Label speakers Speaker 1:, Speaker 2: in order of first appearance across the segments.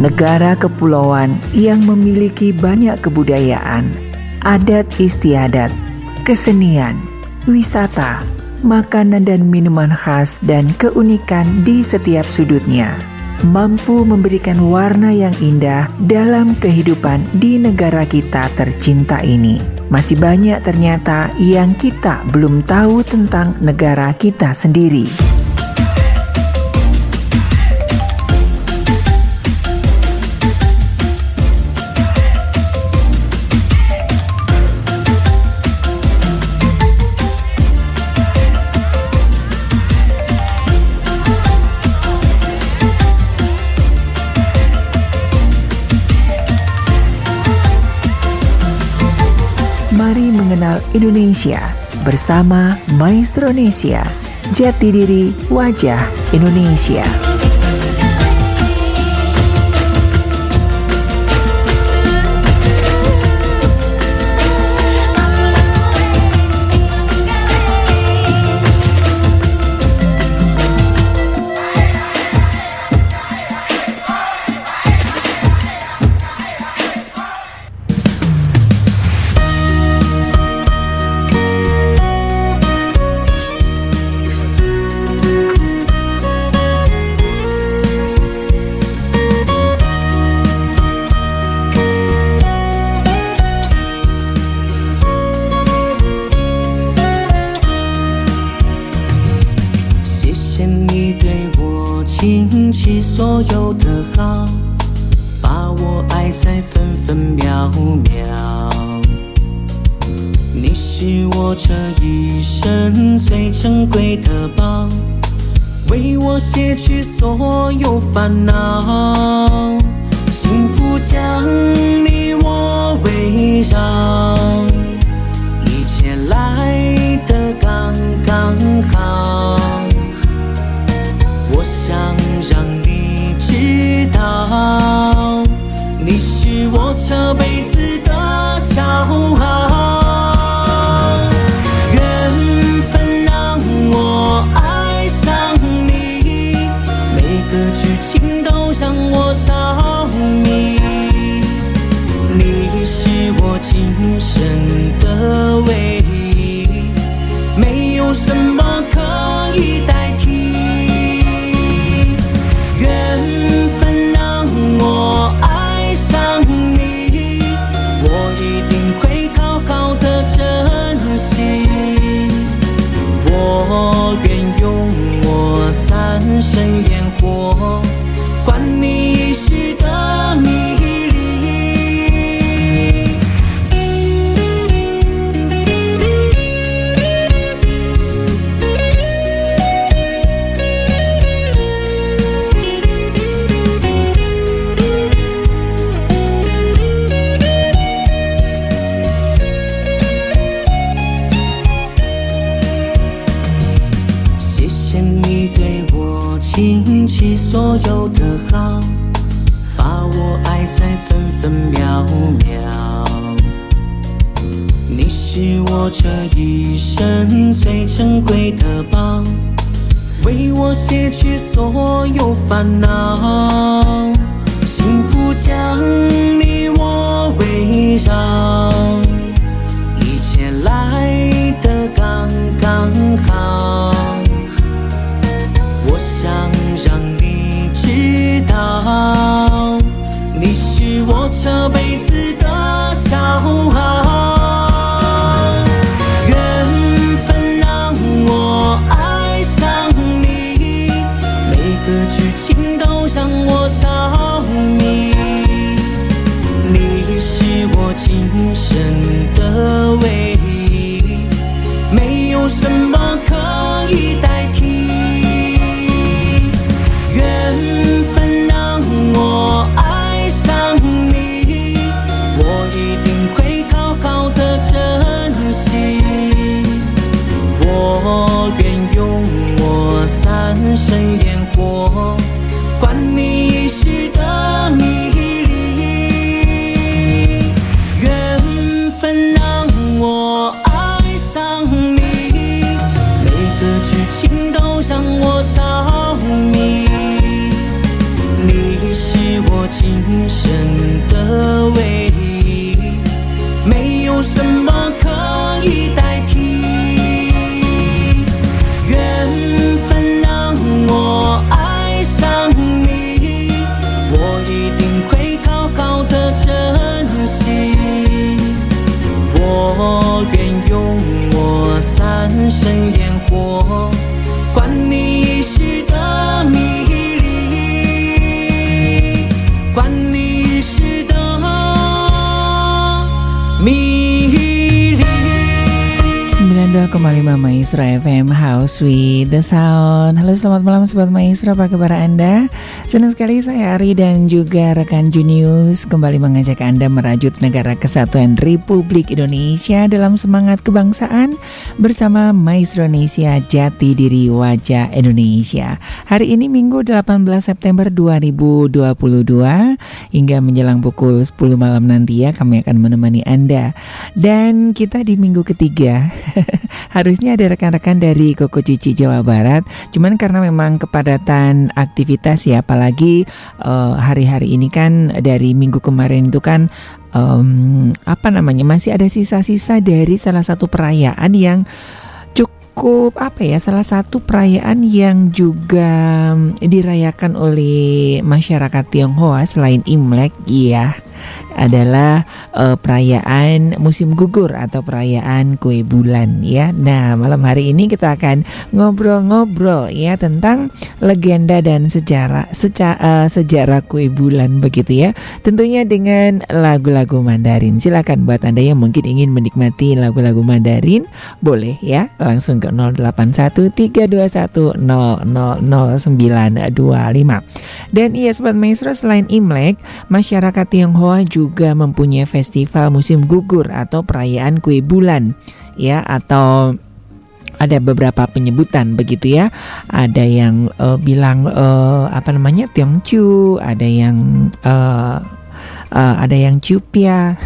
Speaker 1: negara kepulauan yang memiliki banyak kebudayaan, adat istiadat, kesenian, wisata, makanan dan minuman khas dan keunikan di setiap sudutnya mampu memberikan warna yang indah dalam kehidupan di negara kita tercinta ini. Masih banyak ternyata yang kita belum tahu tentang negara kita sendiri. Indonesia bersama Maestro Indonesia. Jati diri wajah Indonesia. I Maestro Apa kabar Anda? Senang sekali saya Ari dan juga rekan Junius Kembali mengajak Anda merajut negara kesatuan Republik Indonesia Dalam semangat kebangsaan Bersama Maestro Indonesia Jati Diri Wajah Indonesia Hari ini Minggu 18 September 2022 Hingga menjelang pukul 10 malam nanti ya Kami akan menemani Anda Dan kita di minggu ketiga harusnya ada rekan-rekan dari Koko Cici Jawa Barat. Cuman karena memang kepadatan aktivitas ya, apalagi eh, hari-hari uh, ini kan dari minggu kemarin itu kan um, apa namanya masih ada sisa-sisa dari salah satu perayaan yang cukup apa ya salah satu perayaan yang juga dirayakan oleh masyarakat Tionghoa selain Imlek ya adalah uh, perayaan musim gugur atau perayaan kue bulan ya. Nah, malam hari ini kita akan ngobrol-ngobrol ya tentang legenda dan sejarah seca, uh, sejarah kue bulan begitu ya. Tentunya dengan lagu-lagu Mandarin. Silakan buat Anda yang mungkin ingin menikmati lagu-lagu Mandarin boleh ya langsung ke 081321000925. Dan iya sobat maestro selain Imlek, masyarakat Tionghoa juga juga mempunyai festival musim gugur atau perayaan kue bulan ya atau ada beberapa penyebutan begitu ya. Ada yang uh, bilang uh, apa namanya Tiongchu, ada yang uh, uh, ada yang cupia,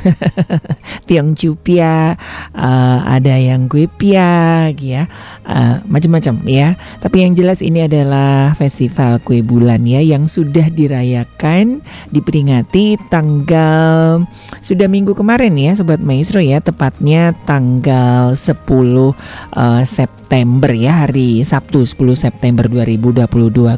Speaker 1: tiang cupia, uh, ada yang guepia, ya, uh, macam-macam ya. Tapi yang jelas ini adalah festival kue bulan ya yang sudah dirayakan, diperingati tanggal sudah minggu kemarin ya, sobat maestro ya, tepatnya tanggal 10 uh, September ya, hari Sabtu 10 September 2022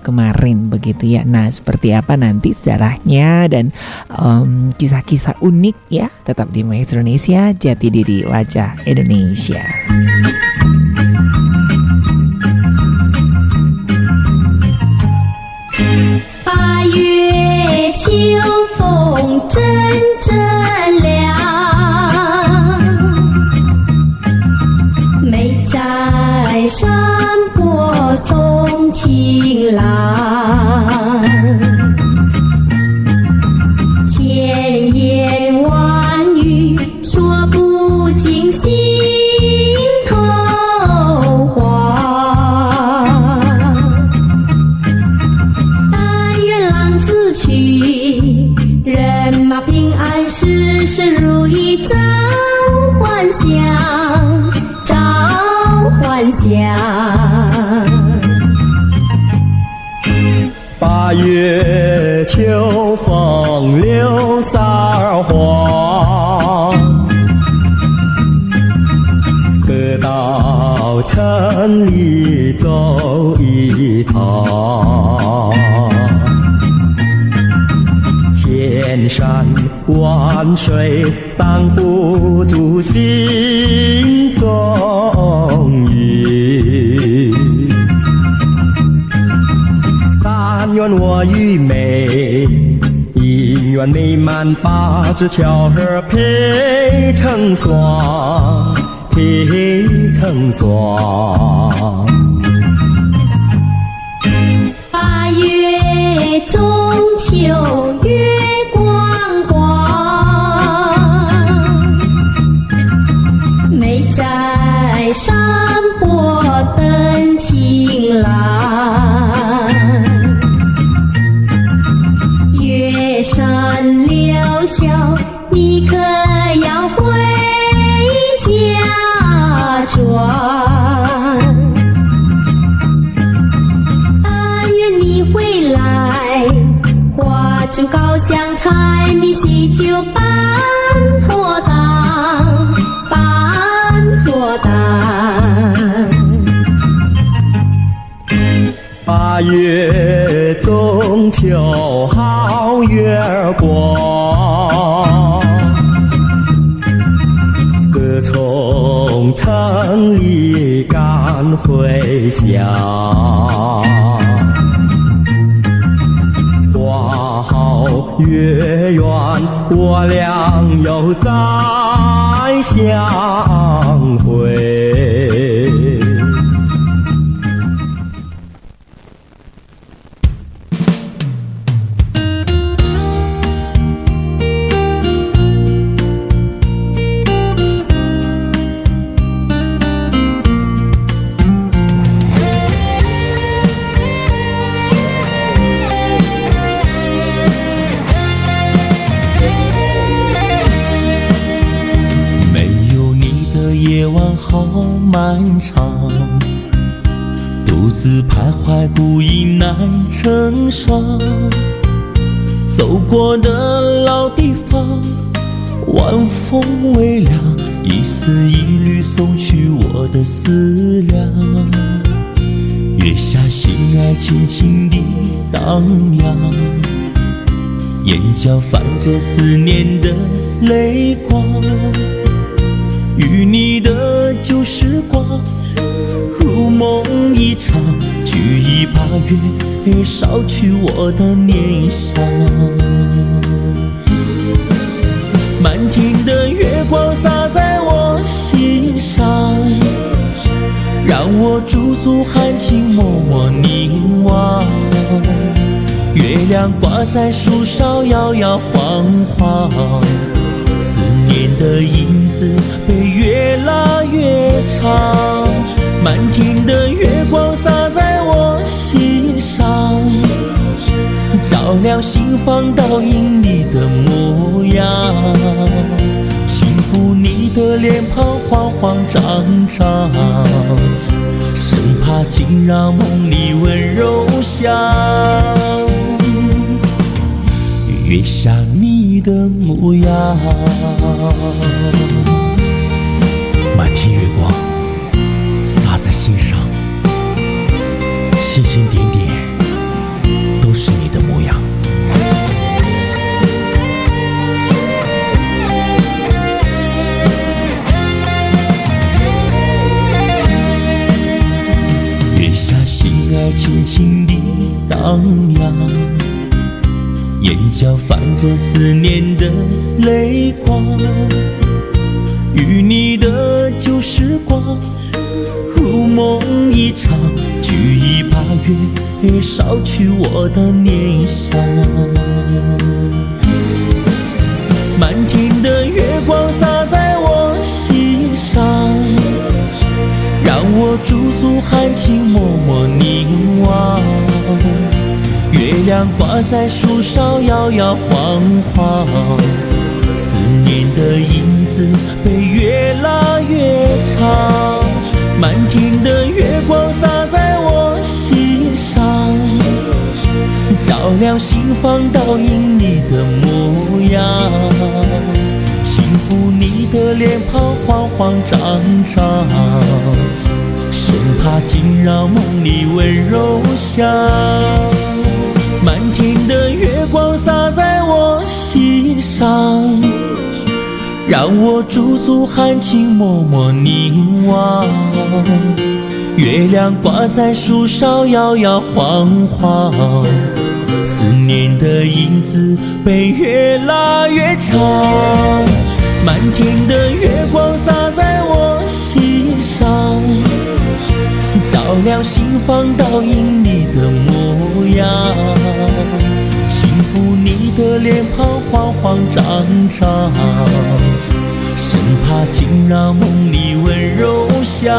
Speaker 1: kemarin begitu ya. Nah, seperti apa nanti sejarahnya dan um, kisah-kisah unik ya tetap di Maestro Indonesia Jati Diri Wajah Indonesia.
Speaker 2: 八月秋风阵 事如意，早欢笑，早欢笑。
Speaker 3: 八月秋风柳色黄，可到城里走一趟。千山万水挡不住心中雨。愿我与美，姻缘美满，八字桥儿配成双，配成双。
Speaker 2: 八月中秋月情郎。笑，你可要回家转？但愿你回来，花烛高香，柴米喜酒办
Speaker 3: 八月中秋好月光，歌从城里赶回乡。花好月圆，我俩又。再相
Speaker 4: 自徘徊，孤影难成双。走过的老地方，晚风微凉，一丝一缕送去我的思量。月下心爱轻轻地荡漾，眼角泛着思念的泪光。与你的旧时光，如梦一场，举一把月，烧去我的念想。满天的月光洒在我心上，让我驻足含情脉脉凝望。月亮挂在树梢，摇摇晃晃。思念的影子被越拉越长，满天的月光洒在我心上，照亮心房，倒映你的模样，轻抚你的脸庞，慌慌张张，生怕惊扰梦里温柔乡。月下你的模样，
Speaker 5: 点点都是你的模样。
Speaker 4: 月下心儿轻轻地荡漾。眼角泛着思念的泪光，与你的旧时光如梦一场，举一把月，烧去我的念想。满天的月光洒在我心上，让我驻足含情脉脉凝望。月亮挂在树梢，摇摇晃晃，思念的影子被越拉越长。满天的月光洒在我心上，照亮心房，倒映你的模样，轻抚你的脸庞，慌慌张张，生怕惊扰梦里温柔乡。满天的月光洒在我心上，让我驻足含情脉脉凝望。月亮挂在树梢，摇摇晃晃，思念的影子被越拉越长。满天的月光洒在我心上，照亮心房，倒映你的模样。的脸庞慌慌张张，生怕惊扰梦里温柔乡。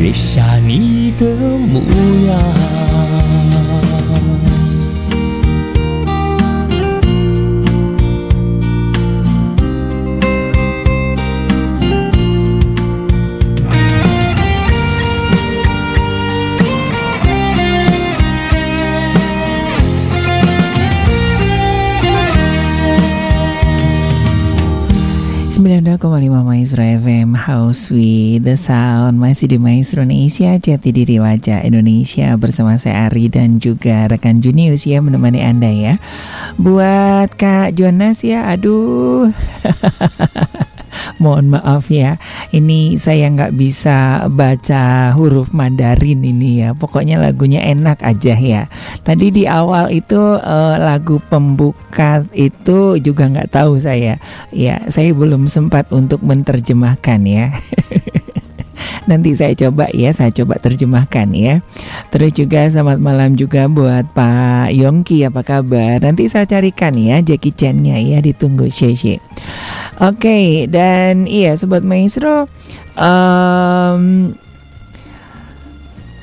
Speaker 4: 月下你的模样。
Speaker 1: 92,5 Maestro FM House with the Sound. Masih di Maestro Indonesia Jati diri wajah Indonesia Bersama saya Ari dan juga rekan Junius ya Menemani Anda ya. Buat Kak Jonas ya Aduh Mohon maaf ya, ini saya nggak bisa baca huruf Mandarin ini ya. Pokoknya lagunya enak aja ya. Tadi di awal itu uh, lagu pembuka itu juga nggak tahu saya. Ya, saya belum sempat untuk menerjemahkan ya. Nanti saya coba ya, saya coba terjemahkan ya. Terus juga selamat malam juga buat Pak Yongki, apa kabar? Nanti saya carikan ya Jackie Chan-nya ya, ditunggu Sheshe. Oke, okay, dan iya Sobat Maestro, um,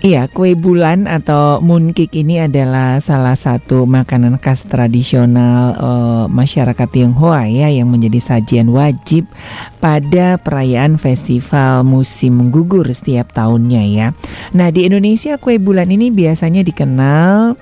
Speaker 1: Iya, kue bulan atau mooncake ini adalah salah satu makanan khas tradisional uh, masyarakat Tionghoa ya yang menjadi sajian wajib pada perayaan festival musim gugur setiap tahunnya ya. Nah, di Indonesia kue bulan ini biasanya dikenal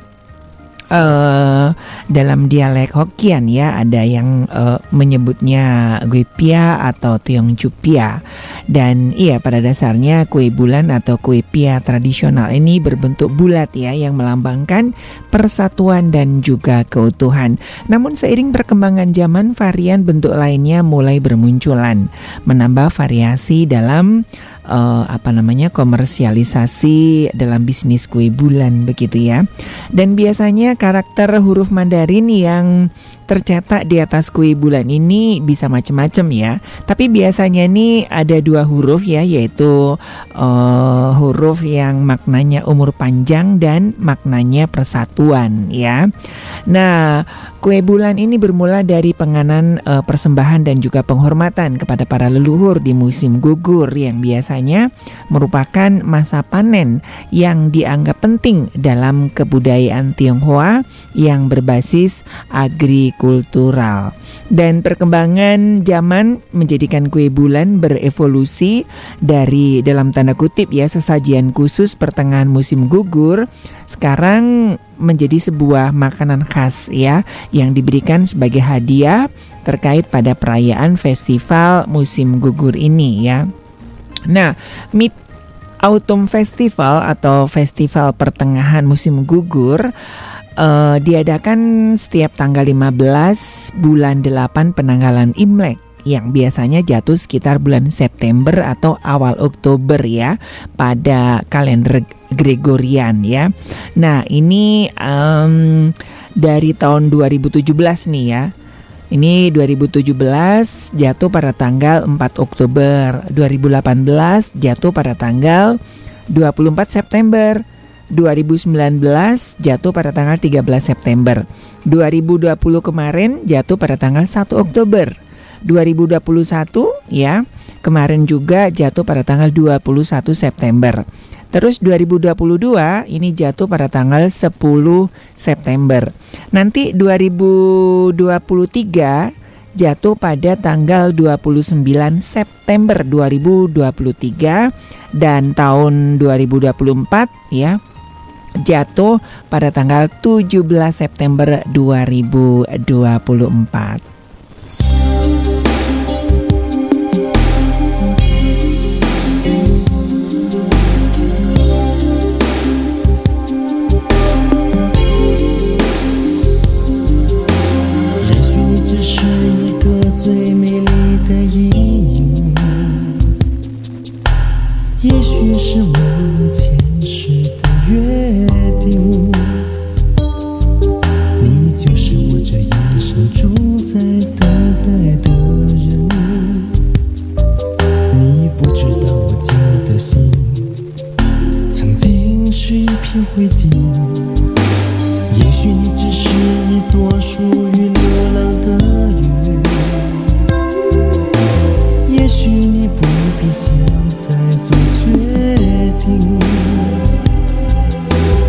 Speaker 1: uh, dalam dialek Hokkien ya ada yang uh, menyebutnya pia atau Tiongcupia dan iya pada dasarnya kue bulan atau kue pia tradisional ini berbentuk bulat ya yang melambangkan persatuan dan juga keutuhan. Namun seiring perkembangan zaman varian bentuk lainnya mulai bermunculan menambah variasi dalam uh, apa namanya komersialisasi dalam bisnis kue bulan begitu ya. Dan biasanya karakter huruf Mandarin yang tercetak di atas kue bulan ini bisa macam-macam ya. Tapi biasanya ini ada dua huruf ya, yaitu uh, huruf yang maknanya umur panjang dan maknanya persatuan ya. Nah, kue bulan ini bermula dari penganan uh, persembahan dan juga penghormatan kepada para leluhur di musim gugur yang biasanya merupakan masa panen yang dianggap penting dalam kebudayaan Tionghoa yang berbasis agri kultural. Dan perkembangan zaman menjadikan kue bulan berevolusi dari dalam tanda kutip ya sesajian khusus pertengahan musim gugur sekarang menjadi sebuah makanan khas ya yang diberikan sebagai hadiah terkait pada perayaan festival musim gugur ini ya. Nah, Mid Autumn Festival atau festival pertengahan musim gugur uh, diadakan setiap tanggal 15 bulan 8 penanggalan Imlek yang biasanya jatuh sekitar bulan September atau awal Oktober ya pada kalender Gregorian ya. Nah ini um, dari tahun 2017 nih ya. Ini 2017 jatuh pada tanggal 4 Oktober, 2018 jatuh pada tanggal 24 September, 2019 jatuh pada tanggal 13 September. 2020 kemarin jatuh pada tanggal 1 Oktober. 2021 ya, kemarin juga jatuh pada tanggal 21 September. Terus 2022 ini jatuh pada tanggal 10 September. Nanti 2023 jatuh pada tanggal 29 September 2023 dan tahun 2024 ya jatuh pada tanggal 17 September 2024.
Speaker 6: 天会烬。也许你只是一朵属于流浪的云，也许你不必现在做决定。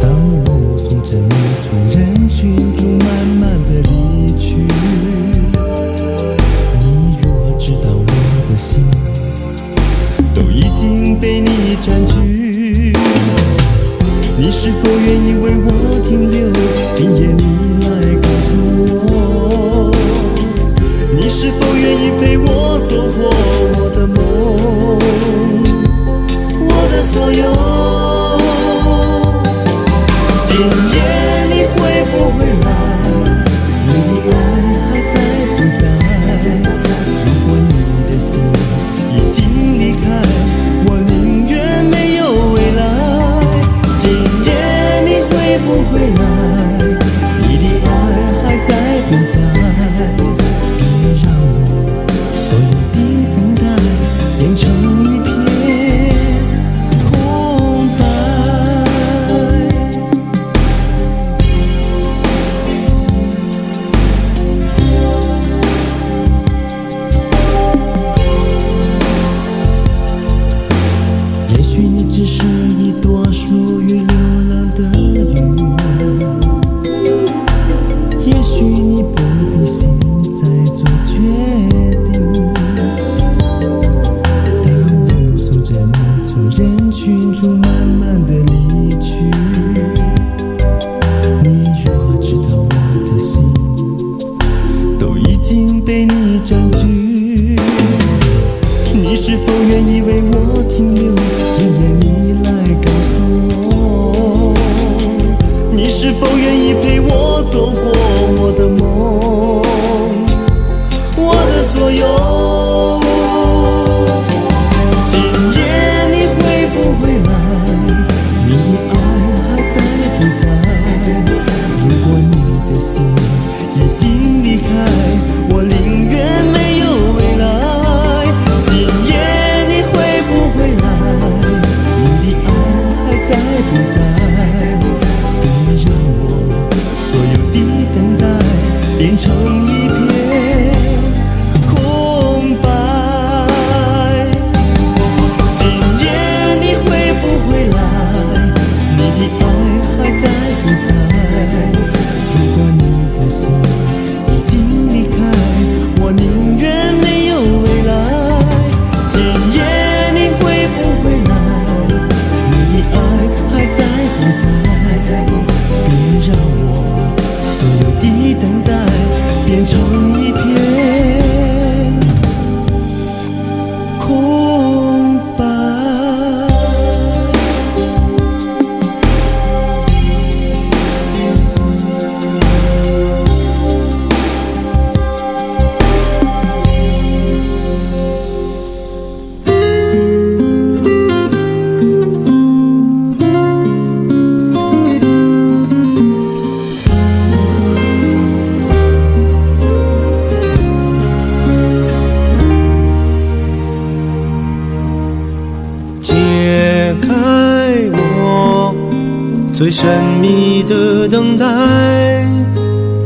Speaker 6: 当我目送着你从人群中慢慢的离去，你如何知道我的心都已经被你占据？是否愿意为我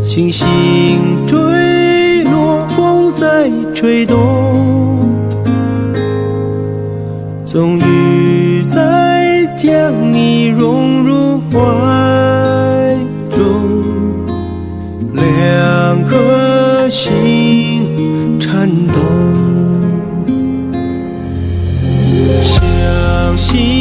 Speaker 4: 星星坠落风在吹动终于再将你拥入怀中两颗心颤抖相信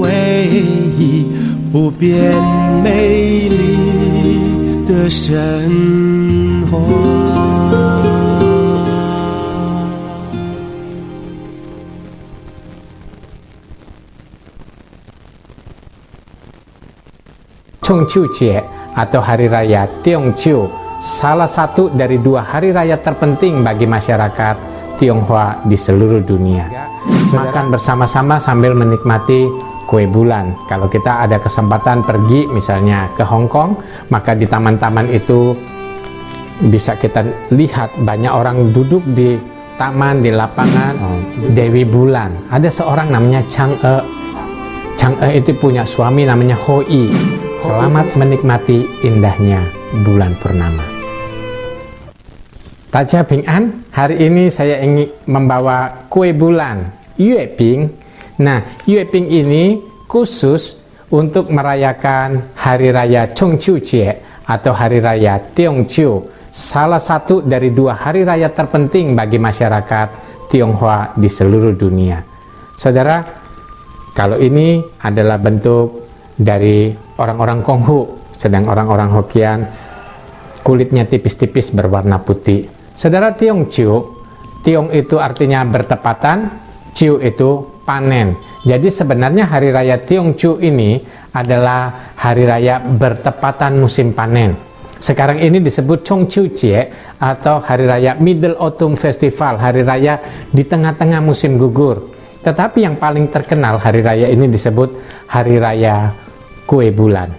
Speaker 7: 唯一不变美丽的神话。
Speaker 8: Chongqiu atau Hari Raya Tiongqiu, salah satu dari dua hari raya terpenting bagi masyarakat Tionghoa di seluruh dunia. Makan bersama-sama sambil menikmati kue bulan. Kalau kita ada kesempatan pergi misalnya ke Hong Kong, maka di taman-taman itu bisa kita lihat banyak orang duduk di taman, di lapangan Dewi Bulan. Ada seorang namanya Chang E. Chang E itu punya suami namanya Hoi. Selamat menikmati indahnya bulan purnama. Taja Ping An, hari ini saya ingin membawa kue bulan, Yue Ping. Nah, Yue Ping ini khusus untuk merayakan Hari Raya Chongqiu Jie atau Hari Raya Tiongqiu, salah satu dari dua hari raya terpenting bagi masyarakat Tionghoa di seluruh dunia. Saudara, kalau ini adalah bentuk dari orang-orang Konghu, sedang orang-orang Hokian kulitnya tipis-tipis berwarna putih. Saudara Tiong Ciu, Tiong itu artinya bertepatan, Ciu itu panen. Jadi sebenarnya hari raya Tiong Ciu ini adalah hari raya bertepatan musim panen. Sekarang ini disebut Chong Chiu Jie atau hari raya Middle Autumn Festival, hari raya di tengah-tengah musim gugur. Tetapi yang paling terkenal hari raya ini disebut hari raya kue bulan.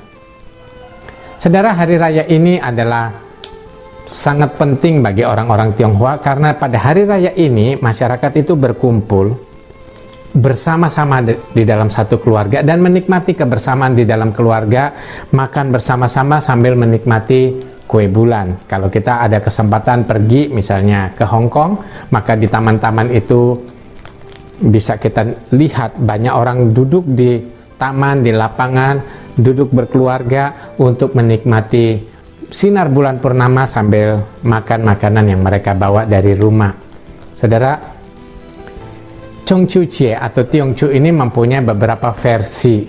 Speaker 8: Saudara, hari raya ini adalah sangat penting bagi orang-orang Tionghoa karena pada hari raya ini masyarakat itu berkumpul bersama-sama di dalam satu keluarga dan menikmati kebersamaan di dalam keluarga, makan bersama-sama sambil menikmati kue bulan. Kalau kita ada kesempatan pergi misalnya ke Hong Kong, maka di taman-taman itu bisa kita lihat banyak orang duduk di taman, di lapangan duduk berkeluarga untuk menikmati sinar bulan purnama sambil makan makanan yang mereka bawa dari rumah. Saudara, Chongqiu Jie atau Tiongqiu ini mempunyai beberapa versi.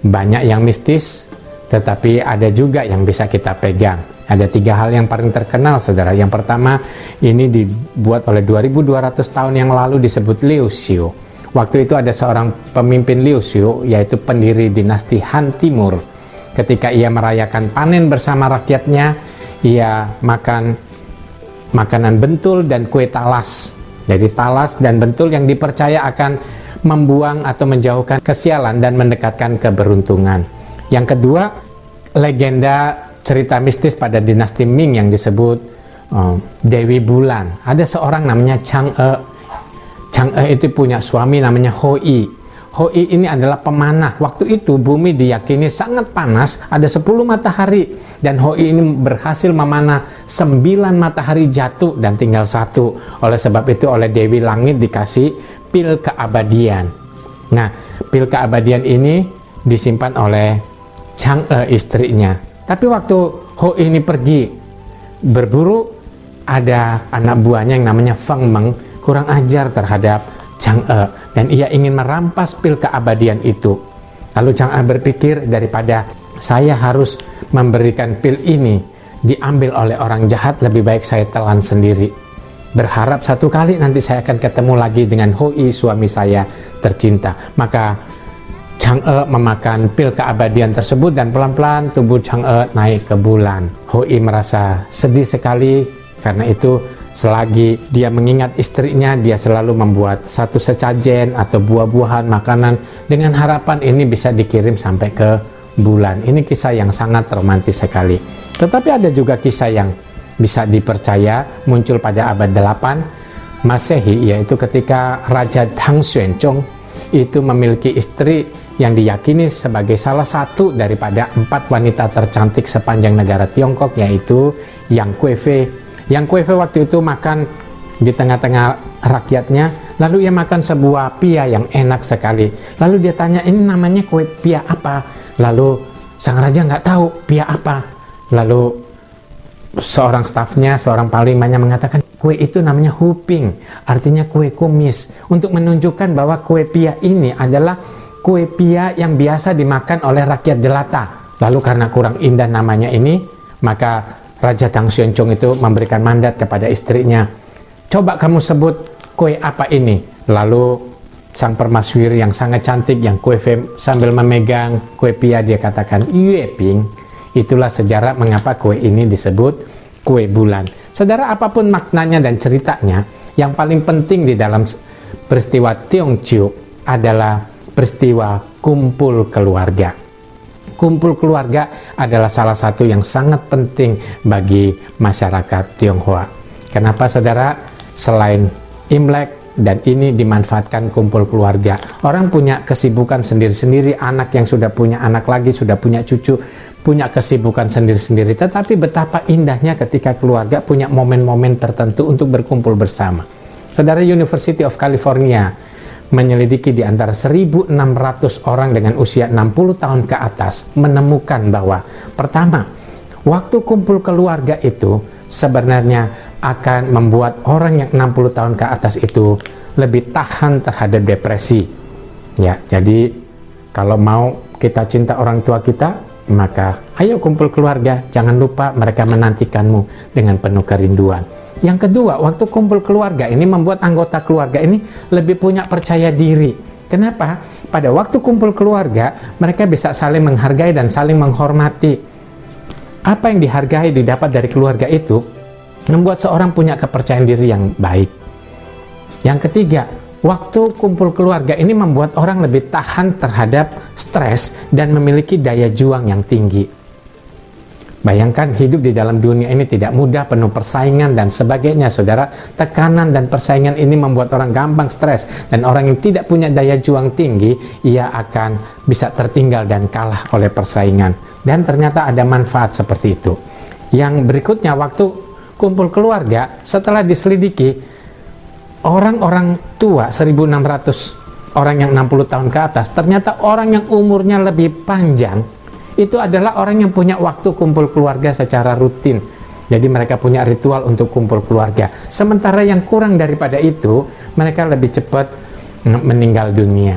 Speaker 8: Banyak yang mistis, tetapi ada juga yang bisa kita pegang. Ada tiga hal yang paling terkenal, saudara. Yang pertama, ini dibuat oleh 2200 tahun yang lalu disebut Liu Xiu Waktu itu ada seorang pemimpin Liu Xiu, yaitu pendiri dinasti Han Timur. Ketika ia merayakan panen bersama rakyatnya, ia makan makanan bentul dan kue talas. Jadi talas dan bentul yang dipercaya akan membuang atau menjauhkan kesialan dan mendekatkan keberuntungan. Yang kedua, legenda cerita mistis pada dinasti Ming yang disebut uh, Dewi Bulan. Ada seorang namanya Chang E Chang'e itu punya suami namanya Hoi. Hoi ini adalah pemanah. Waktu itu bumi diyakini sangat panas, ada 10 matahari. Dan Hoi ini berhasil memanah 9 matahari jatuh dan tinggal satu. Oleh sebab itu oleh Dewi Langit dikasih pil keabadian. Nah, pil keabadian ini disimpan oleh Chang'e istrinya. Tapi waktu Hoi ini pergi berburu, ada anak buahnya yang namanya Feng Meng kurang ajar terhadap Chang E dan ia ingin merampas pil keabadian itu. Lalu Chang E berpikir daripada saya harus memberikan pil ini diambil oleh orang jahat lebih baik saya telan sendiri. Berharap satu kali nanti saya akan ketemu lagi dengan Hoi suami saya tercinta. Maka Chang E memakan pil keabadian tersebut dan pelan-pelan tubuh Chang E naik ke bulan. Hoi merasa sedih sekali karena itu Selagi dia mengingat istrinya, dia selalu membuat satu secajen atau buah-buahan, makanan dengan harapan ini bisa dikirim sampai ke bulan. Ini kisah yang sangat romantis sekali. Tetapi ada juga kisah yang bisa dipercaya muncul pada abad 8 Masehi yaitu ketika Raja Tang Xuanzong itu memiliki istri yang diyakini sebagai salah satu daripada empat wanita tercantik sepanjang negara Tiongkok yaitu Yang Kuei yang Kuefe waktu itu makan di tengah-tengah rakyatnya, lalu ia makan sebuah pia yang enak sekali. Lalu dia tanya, ini namanya kue pia apa? Lalu sang raja nggak tahu pia apa. Lalu seorang stafnya, seorang panlimanya mengatakan, Kue itu namanya huping, artinya kue kumis. Untuk menunjukkan bahwa kue pia ini adalah kue pia yang biasa dimakan oleh rakyat jelata. Lalu karena kurang indah namanya ini, maka Raja Tang Xuanchong itu memberikan mandat kepada istrinya. Coba kamu sebut kue apa ini? Lalu sang permaisuri yang sangat cantik yang kue fem, sambil memegang kue pia dia katakan Yue Ping itulah sejarah mengapa kue ini disebut kue bulan saudara apa pun maknanya dan ceritanya yang paling penting di dalam peristiwa Tiongchiu adalah peristiwa kumpul keluarga kumpul keluarga adalah salah satu yang sangat penting bagi masyarakat Tionghoa kenapa saudara selain Imlek dan ini dimanfaatkan kumpul keluarga. Orang punya kesibukan sendiri-sendiri, anak yang sudah punya anak lagi, sudah punya cucu, punya kesibukan sendiri-sendiri. Tetapi betapa indahnya ketika keluarga punya momen-momen tertentu untuk berkumpul bersama. Saudara University of California menyelidiki di antara 1.600 orang dengan usia 60 tahun ke atas menemukan bahwa pertama, waktu kumpul keluarga itu sebenarnya akan membuat orang yang 60 tahun ke atas itu lebih tahan terhadap depresi. Ya, jadi kalau mau kita cinta orang tua kita, maka ayo kumpul keluarga, jangan lupa mereka menantikanmu dengan penuh kerinduan. Yang kedua, waktu kumpul keluarga ini membuat anggota keluarga ini lebih punya percaya diri. Kenapa? Pada waktu kumpul keluarga, mereka bisa saling menghargai dan saling menghormati. Apa yang dihargai didapat dari keluarga itu membuat seorang punya kepercayaan diri yang baik. Yang ketiga, waktu kumpul keluarga ini membuat orang lebih tahan terhadap stres dan memiliki daya juang yang tinggi. Bayangkan hidup di dalam dunia ini tidak mudah, penuh persaingan dan sebagainya, saudara. Tekanan dan persaingan ini membuat orang gampang stres dan orang yang tidak punya daya juang tinggi, ia akan bisa tertinggal dan kalah oleh persaingan. Dan ternyata ada manfaat seperti itu. Yang berikutnya, waktu kumpul keluarga setelah diselidiki orang-orang tua 1600 orang yang 60 tahun ke atas ternyata orang yang umurnya lebih panjang itu adalah orang yang punya waktu kumpul keluarga secara rutin. Jadi mereka punya ritual untuk kumpul keluarga. Sementara yang kurang daripada itu mereka lebih cepat meninggal dunia.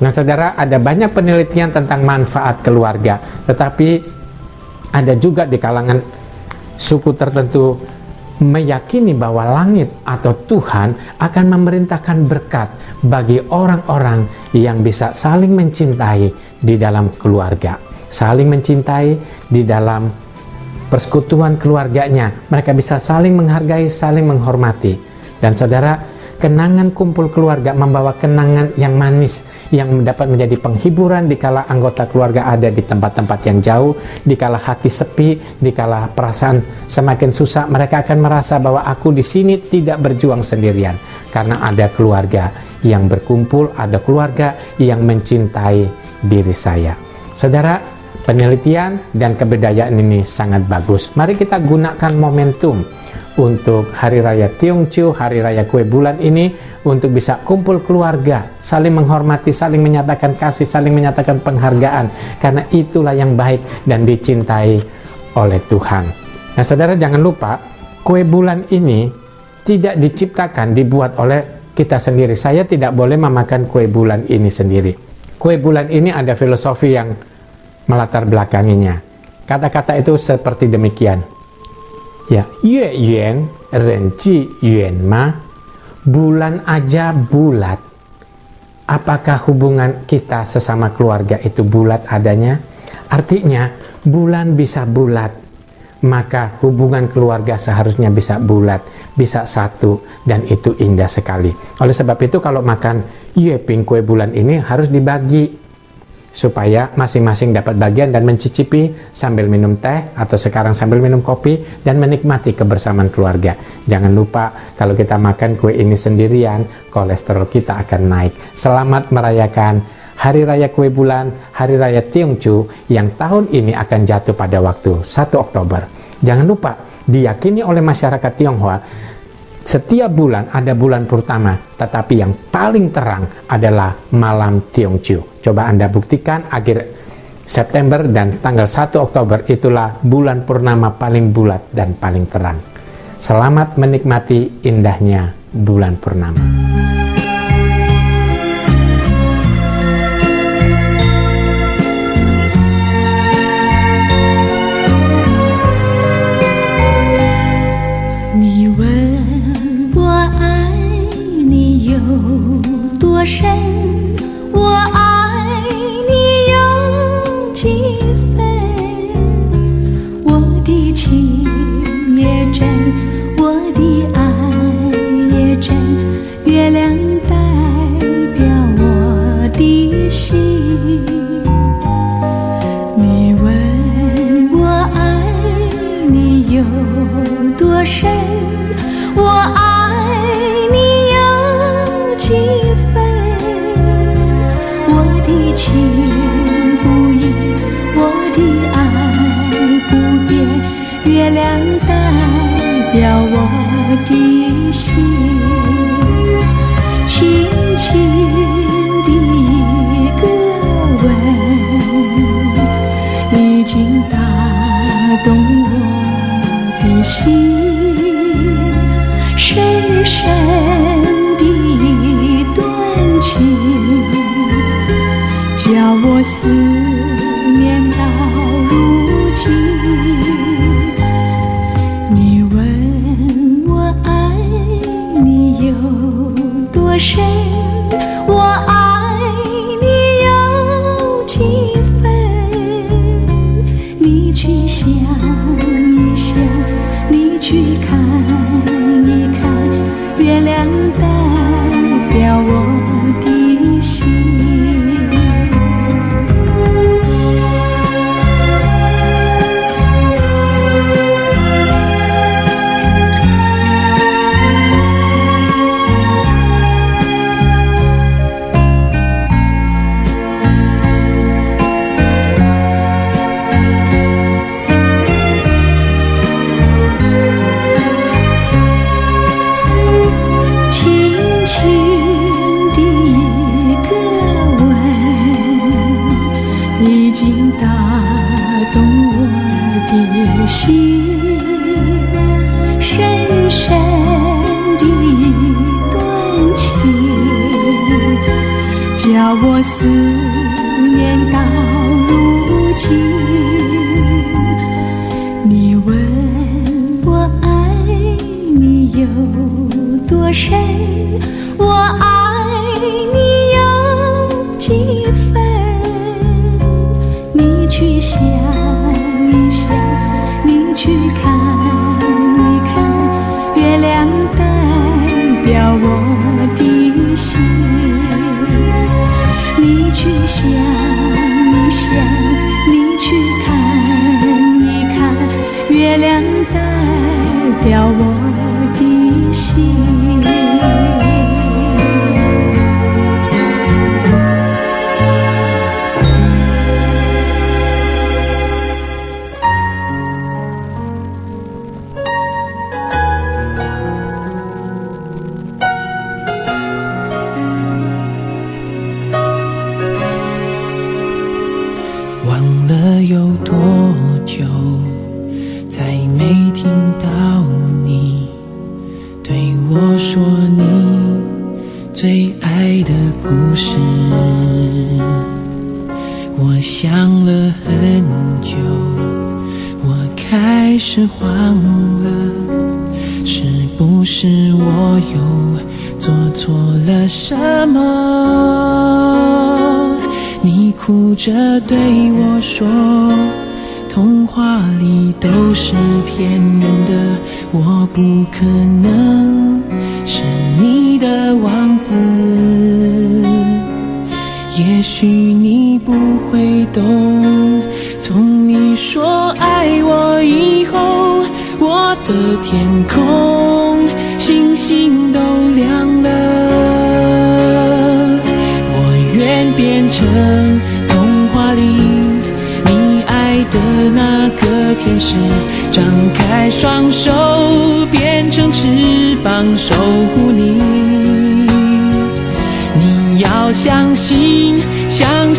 Speaker 8: Nah saudara ada banyak penelitian tentang manfaat keluarga. Tetapi ada juga di kalangan suku tertentu meyakini bahwa langit atau Tuhan akan memerintahkan berkat bagi orang-orang yang bisa saling mencintai di dalam keluarga, saling mencintai di dalam persekutuan keluarganya. Mereka bisa saling menghargai, saling menghormati. Dan saudara, kenangan kumpul keluarga membawa kenangan yang manis yang dapat menjadi penghiburan dikala anggota keluarga ada di tempat-tempat yang jauh, dikala hati sepi, dikala perasaan semakin susah, mereka akan merasa bahwa aku di sini tidak berjuang sendirian karena ada keluarga yang berkumpul, ada keluarga yang mencintai diri saya. Saudara, penelitian dan kebudayaan ini sangat bagus. Mari kita gunakan momentum untuk Hari Raya Tiongchiu, Hari Raya Kue Bulan ini untuk bisa kumpul keluarga, saling menghormati, saling menyatakan kasih, saling menyatakan penghargaan karena itulah yang baik dan dicintai oleh Tuhan. Nah, Saudara jangan lupa kue bulan ini tidak diciptakan dibuat oleh kita sendiri. Saya tidak boleh memakan kue bulan ini sendiri. Kue bulan ini ada filosofi yang melatar belakanginya. Kata-kata itu seperti demikian Ya, yue yuan renci yuan ma, bulan aja bulat. Apakah hubungan kita sesama keluarga itu bulat adanya? Artinya, bulan bisa bulat, maka hubungan keluarga seharusnya bisa bulat, bisa satu, dan itu indah sekali. Oleh sebab itu, kalau makan yue ping kue bulan ini harus dibagi supaya masing-masing dapat bagian dan mencicipi sambil minum teh atau sekarang sambil minum kopi dan menikmati kebersamaan keluarga. Jangan lupa kalau kita makan kue ini sendirian, kolesterol kita akan naik. Selamat merayakan Hari Raya Kue Bulan, Hari Raya Tiongchu yang tahun ini akan jatuh pada waktu 1 Oktober. Jangan lupa diyakini oleh masyarakat Tionghoa setiap bulan ada bulan pertama, tetapi yang paling terang adalah malam Tiongchiu. Coba Anda buktikan akhir September dan tanggal 1 Oktober itulah bulan purnama paling bulat dan paling terang.
Speaker 9: Selamat menikmati indahnya bulan purnama.
Speaker 10: 心轻轻的一个吻已经打动我的心。深深的一段情叫我思把我思念到如今你问我爱你有多深我爱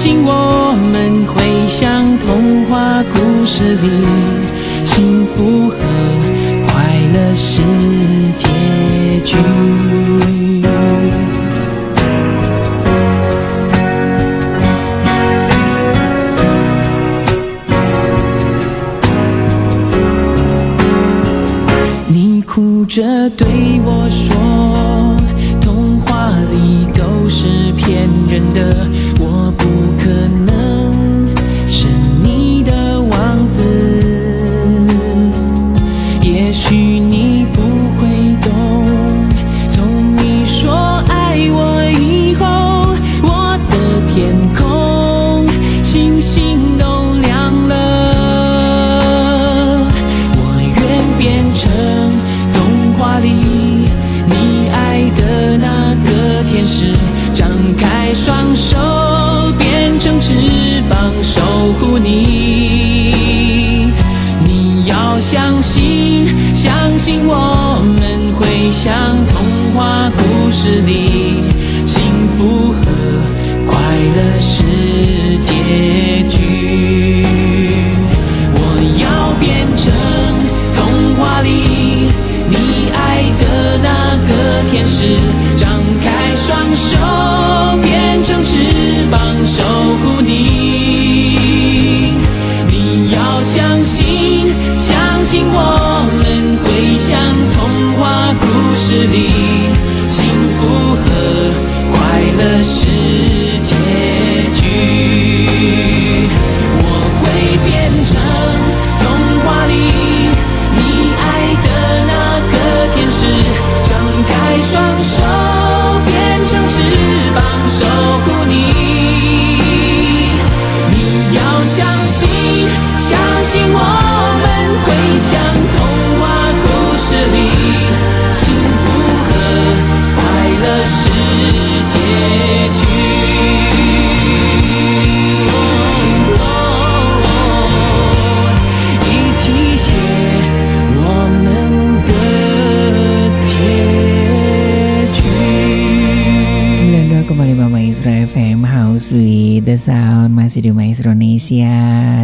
Speaker 10: 相信我们会像童话故事里幸福。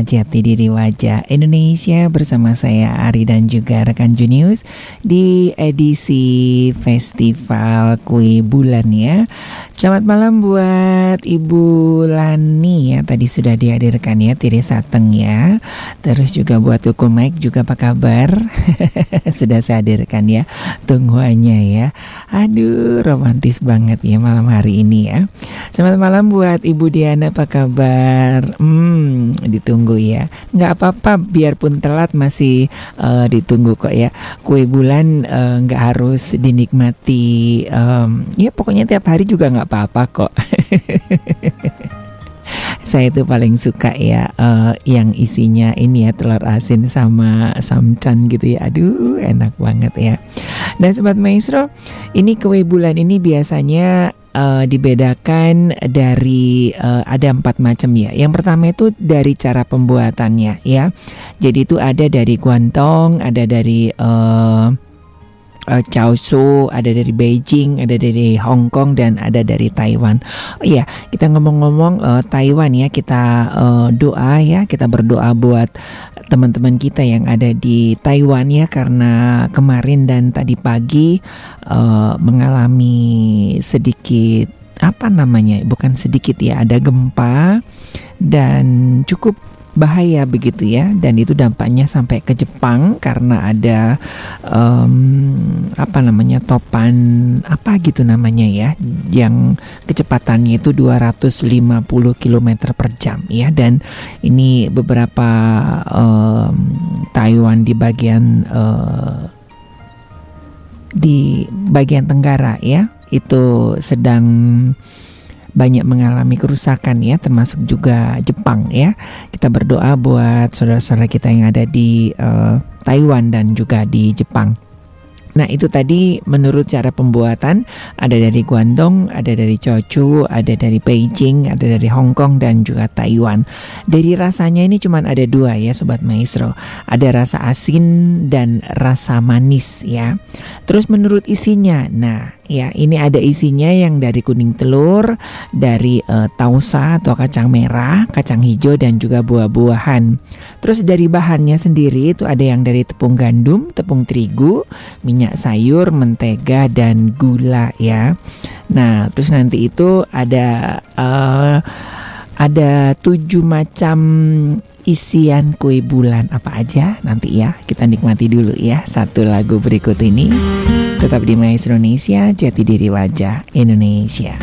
Speaker 1: 姐 Jati diri wajah Indonesia Bersama saya Ari dan juga rekan Junius Di edisi Festival Kue Bulan ya. Selamat malam buat Ibu Lani ya. Tadi sudah dihadirkan ya Tiri Sateng ya. Terus juga buat Tuku Mike juga apa kabar? Sudah saya hadirkan ya Tungguannya ya. Aduh romantis banget ya malam hari ini ya. Selamat malam buat Ibu Diana apa kabar? Hmm ditunggu ya nggak apa-apa biarpun telat masih eh, ditunggu kok ya Kue bulan eh, nggak harus dinikmati em, Ya pokoknya tiap hari juga nggak apa-apa kok saya itu paling suka ya eh, yang isinya ini ya telur asin sama samcan gitu ya. Aduh, enak banget ya. Dan sobat maestro, ini kue bulan ini biasanya eh, dibedakan dari eh, ada empat macam ya. Yang pertama itu dari cara pembuatannya ya. Jadi itu ada dari Guangdong, ada dari eh, eh, Chaosu, ada dari Beijing, ada dari Hong Kong dan ada dari Taiwan. Oh iya, kita ngomong-ngomong eh, Taiwan ya, kita eh, doa ya, kita berdoa buat teman-teman kita yang ada di Taiwan ya karena kemarin dan tadi pagi eh, mengalami sedikit apa namanya? Bukan sedikit ya, ada gempa dan cukup bahaya begitu ya. Dan itu dampaknya sampai ke Jepang karena ada em, apa namanya topan apa gitu namanya ya yang kecepatannya itu 250 km per jam ya. Dan ini beberapa em, Taiwan di bagian eh, di bagian tenggara ya itu sedang banyak mengalami kerusakan ya termasuk juga Jepang ya kita berdoa buat saudara-saudara kita yang ada di eh, Taiwan dan juga di Jepang Nah itu tadi menurut cara pembuatan ada dari Guangdong, ada dari Chochu, ada dari Beijing, ada dari Hong Kong dan juga Taiwan. Dari rasanya ini cuma ada dua ya Sobat Maestro. Ada rasa asin dan rasa manis ya. Terus menurut isinya, nah ya. Ini ada isinya yang dari kuning telur, dari uh, tausa atau kacang merah, kacang hijau dan juga buah-buahan. Terus dari bahannya sendiri itu ada yang dari tepung gandum, tepung terigu, minyak sayur, mentega dan gula ya. Nah, terus nanti itu ada uh, ada tujuh macam isian kue bulan apa aja nanti ya kita nikmati dulu ya satu lagu berikut ini tetap di Mais Indonesia jati diri wajah Indonesia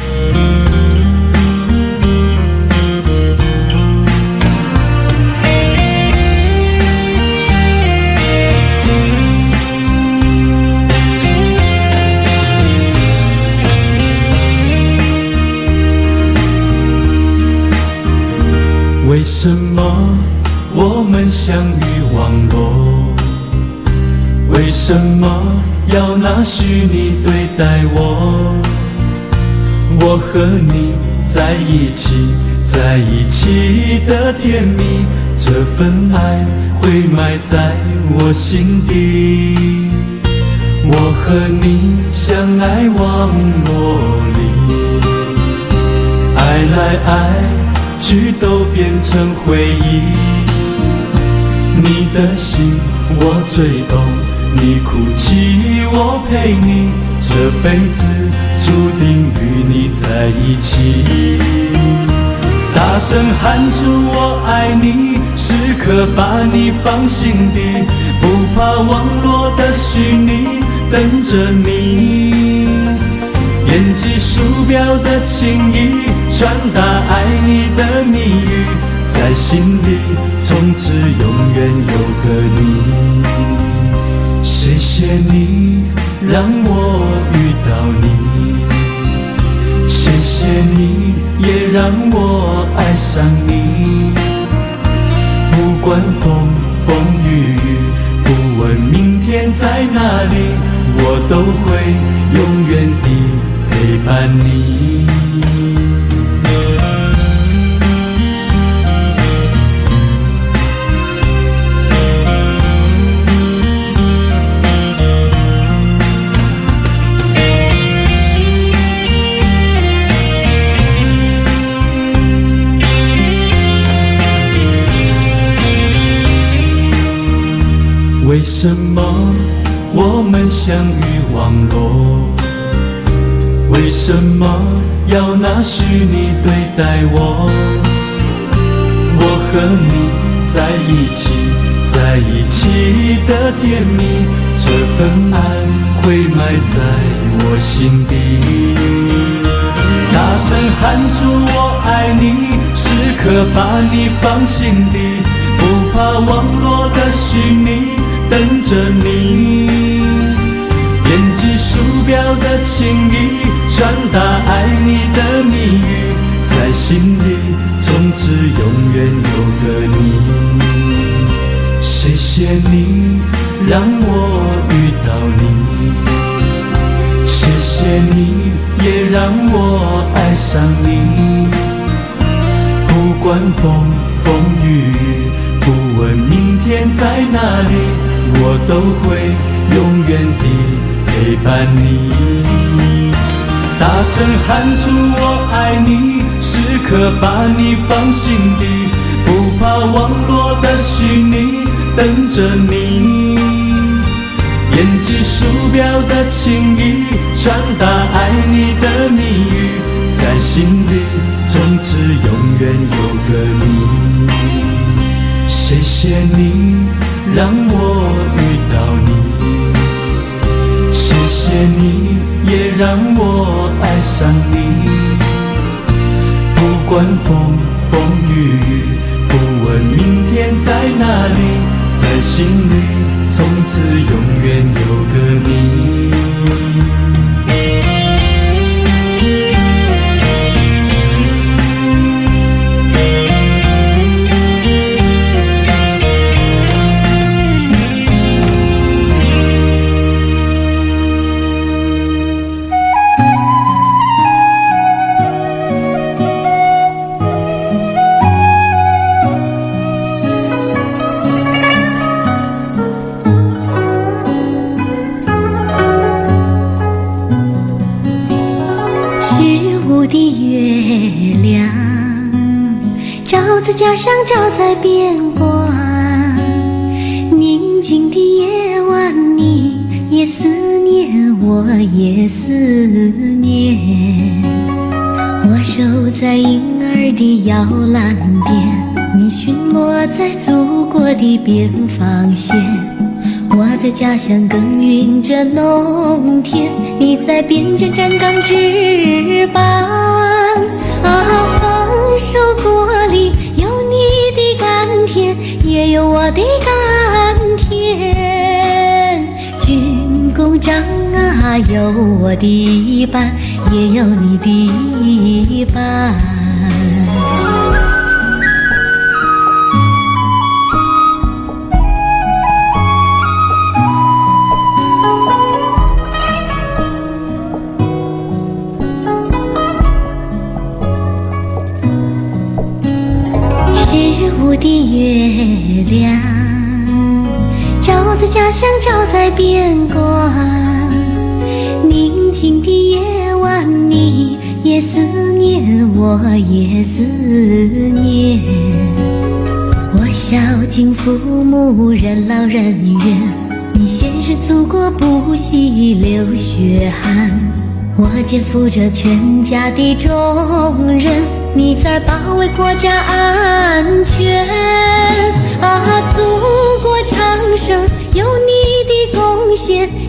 Speaker 7: 为什么 我们相遇网络？为什么要拿虚拟对待我？我和你在一起，在一起的甜蜜，这份爱会埋在我心底。我和你相爱网络里，爱来爱。去都变成回忆，你的心我最懂，你哭泣我陪你，这辈子注定与你在一起。大声喊出我爱你，时刻把你放心底，不怕网络的虚拟等着你。点击鼠标的情意，传达爱你的蜜语，在心里从此永远有个你。谢谢你让我遇到你，谢谢你也让我爱上你。不管风风雨雨，不问明天在哪里，我都会永远的。陪伴你。为什么我们相遇网络？为什么要拿虚拟对待我？我和你在一起，在一起的甜蜜，这份爱会埋在我心底。大声喊出我爱你，时刻把你放心底，不怕网络的虚拟等着你。点击鼠标的情意，传达爱你的蜜语，在心里从此永远有个你。谢谢你让我遇到你，谢谢你也让我爱上你。不管风风雨雨，不问明天在哪里，我都会永远的。陪伴你，大声喊出我爱你，时刻把你放心底，不怕网络的虚拟等着你。点击鼠标的情意，传达爱你的蜜语，在心里从此永远有个你。谢谢你让我遇到你。谢谢你，也让我爱上你。不管风风雨雨，不问明天在哪里，在心里从此永远有个你。
Speaker 9: 家乡，照在边关。宁静的夜晚，你也思念，我也思念。我守在婴儿的摇篮边，你巡逻在祖国的边防线。我在家乡耕耘着农田，你在边疆站岗值班。啊，丰收果里，有我的甘甜。军功章啊，有我的一半，也有你的一半。边关。宁静的夜晚，你也思念，我也思念。我孝敬父母，任劳任怨，你先是祖国，不惜流血汗。我肩负着全家的重任。你在保卫国家安全啊！祖国昌盛，有你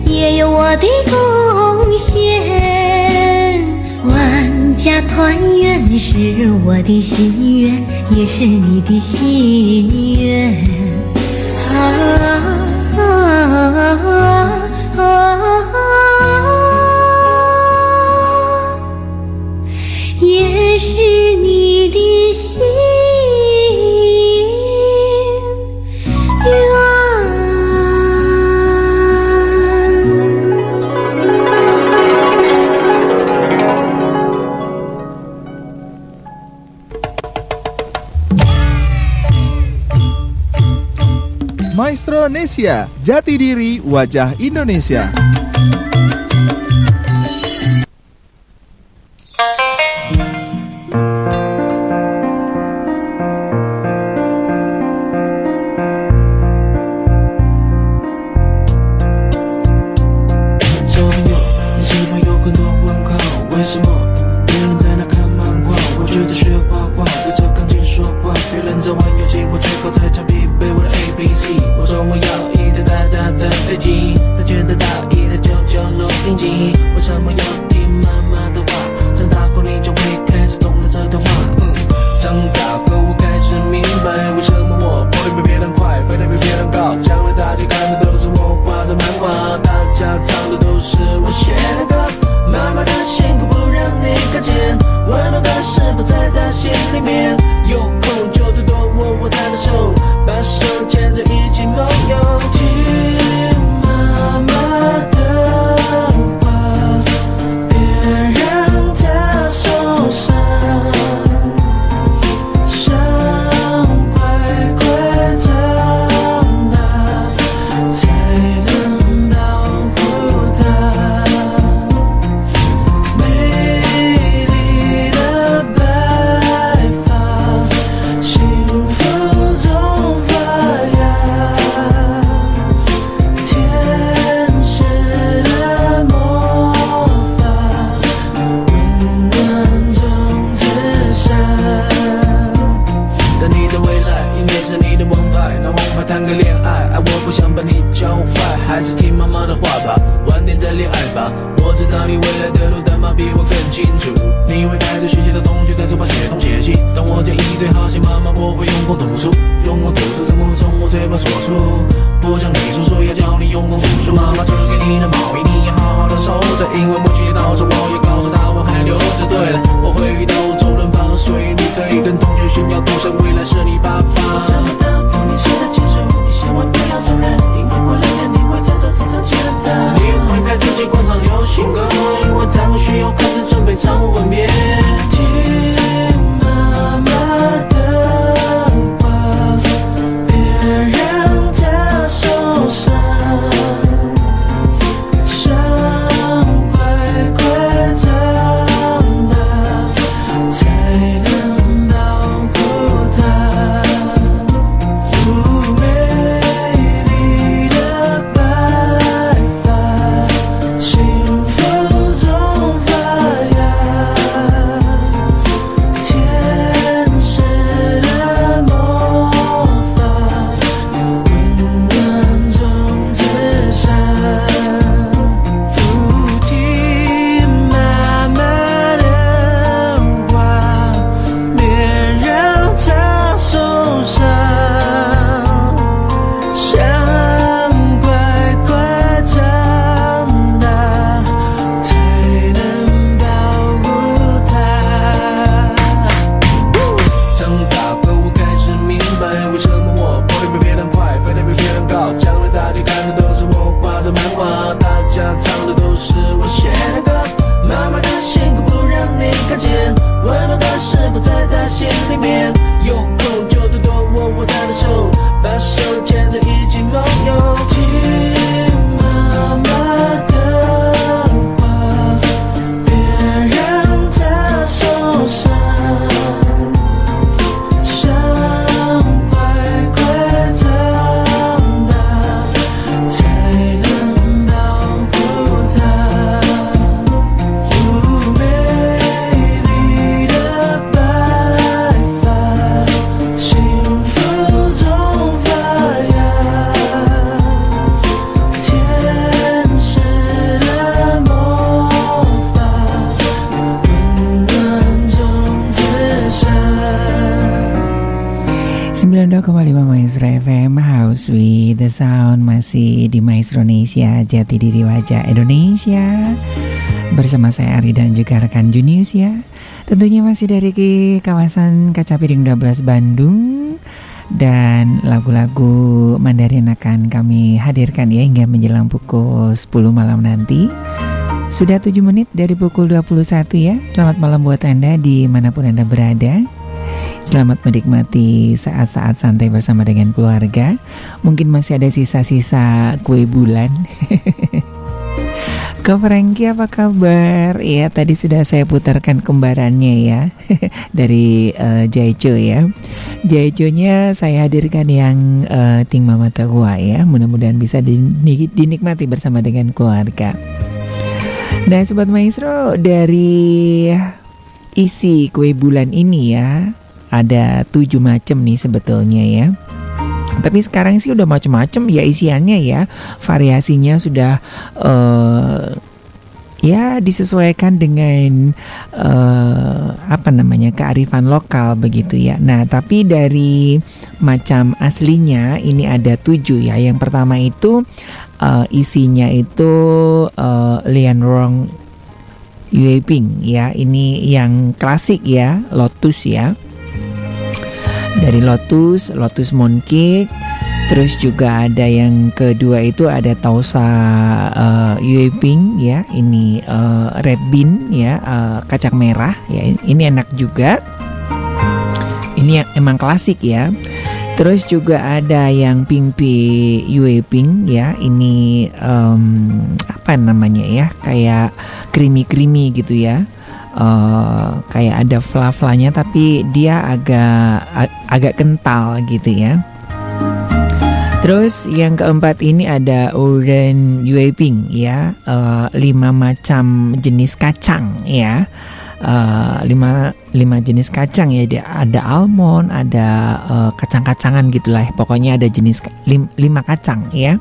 Speaker 9: 也有我的贡献。万家团圆是我的心愿，也是你的心愿啊！啊
Speaker 11: Maestro Nesia, jati diri wajah Indonesia.
Speaker 1: Indonesia Jati Diri Wajah Indonesia. Bersama saya Ari dan juga rekan Junius ya. Tentunya masih dari kawasan Kaca Piring 12 Bandung. Dan lagu-lagu Mandarin akan kami hadirkan ya hingga menjelang pukul 10 malam nanti. Sudah 7 menit dari pukul 21 ya. Selamat malam buat Anda di mana pun Anda berada. Selamat menikmati saat-saat santai bersama dengan keluarga. Mungkin masih ada sisa-sisa kue bulan. Kak Franky apa kabar? Ya tadi sudah saya putarkan kembarannya ya dari uh, Jaico ya. Jaico-nya saya hadirkan yang uh, Ting Mama Terua ya. Mudah-mudahan bisa din- dinikmati bersama dengan keluarga. Dan Sobat Maestro dari isi kue bulan ini ya ada tujuh macam nih sebetulnya ya. Tapi sekarang sih udah macam-macam ya isiannya ya, variasinya sudah eh, ya disesuaikan dengan eh, apa namanya kearifan lokal begitu ya. Nah tapi dari macam aslinya ini ada tujuh ya. Yang pertama itu eh, isinya itu eh, Lian Rong Yue Ping ya. Ini yang klasik ya, Lotus ya dari Lotus, Lotus Mooncake. Terus juga ada yang kedua itu ada Tausa uh, Yue ya, ini uh, red bean ya, uh, kacang merah ya. Ini enak juga. Ini yang emang klasik ya. Terus juga ada yang Ping Pi Yue Ping ya. Ini um, apa namanya ya? Kayak creamy-creamy gitu ya. Uh, kayak ada fla-flanya tapi dia agak ag- agak kental gitu ya. Terus yang keempat ini ada Oren Yue Ping ya, uh, lima macam jenis kacang ya, uh, lima lima jenis kacang ya, dia ada almond, ada uh, kacang-kacangan gitulah, pokoknya ada jenis lim, lima kacang ya.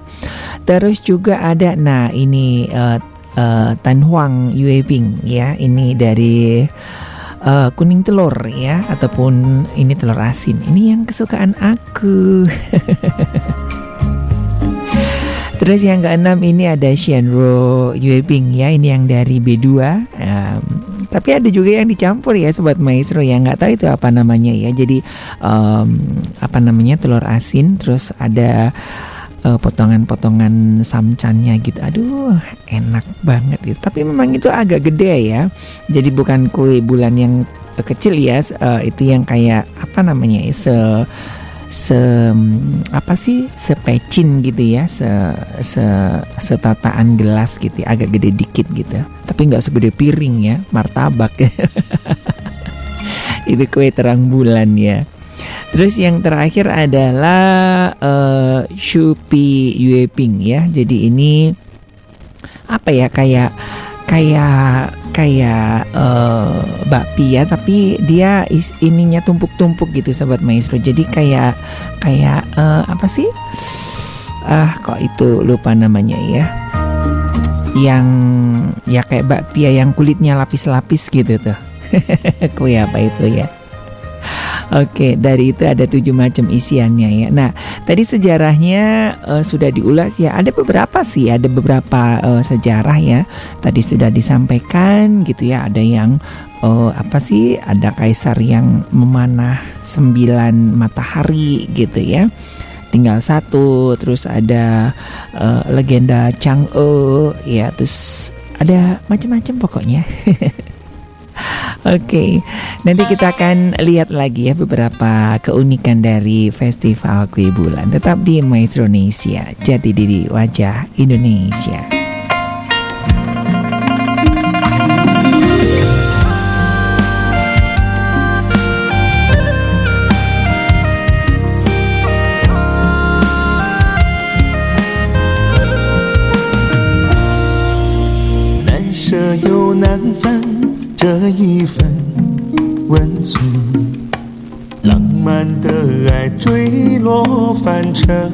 Speaker 1: Terus juga ada, nah ini uh, uh, Tan Huang Yue Ping ya, ini dari uh, kuning telur ya ataupun ini telur asin. Ini yang kesukaan aku. Terus yang keenam ini ada Shenro Yue Ping ya, ini yang dari B2. Um, tapi ada juga yang dicampur ya sobat maestro yang nggak tahu itu apa namanya ya. Jadi um, apa namanya telur asin, terus ada uh, potongan-potongan samcannya gitu. Aduh, enak banget gitu. Tapi memang itu agak gede ya. Jadi bukan kue bulan yang kecil ya. Uh, itu yang kayak apa namanya? Se se apa sih sepecin gitu ya se se setataan gelas gitu ya, agak gede dikit gitu tapi nggak segede piring ya martabak itu kue terang bulan ya Terus yang terakhir adalah uh, Shupi Yue Ping ya. Jadi ini apa ya kayak kayak kayak uh, bakpia tapi dia is, ininya tumpuk-tumpuk gitu sobat maestro. Jadi kayak kayak uh, apa sih? Ah kok itu lupa namanya ya. Yang ya kayak bakpia yang kulitnya lapis-lapis gitu tuh. Kue apa itu ya? Oke, dari itu ada tujuh macam isiannya ya. Nah, tadi sejarahnya uh, sudah diulas ya. Ada beberapa sih, ada beberapa uh, sejarah ya. Tadi sudah disampaikan gitu ya. Ada yang uh, apa sih? Ada kaisar yang memanah sembilan matahari gitu ya. Tinggal satu. Terus ada uh, legenda Chang'e ya. Terus ada macam-macam pokoknya. Oke, nanti kita akan lihat lagi ya beberapa keunikan dari Festival Kue Bulan. Tetap di Maestro Indonesia, jati diri wajah Indonesia.
Speaker 6: 这一份温存，浪漫的爱坠落凡尘，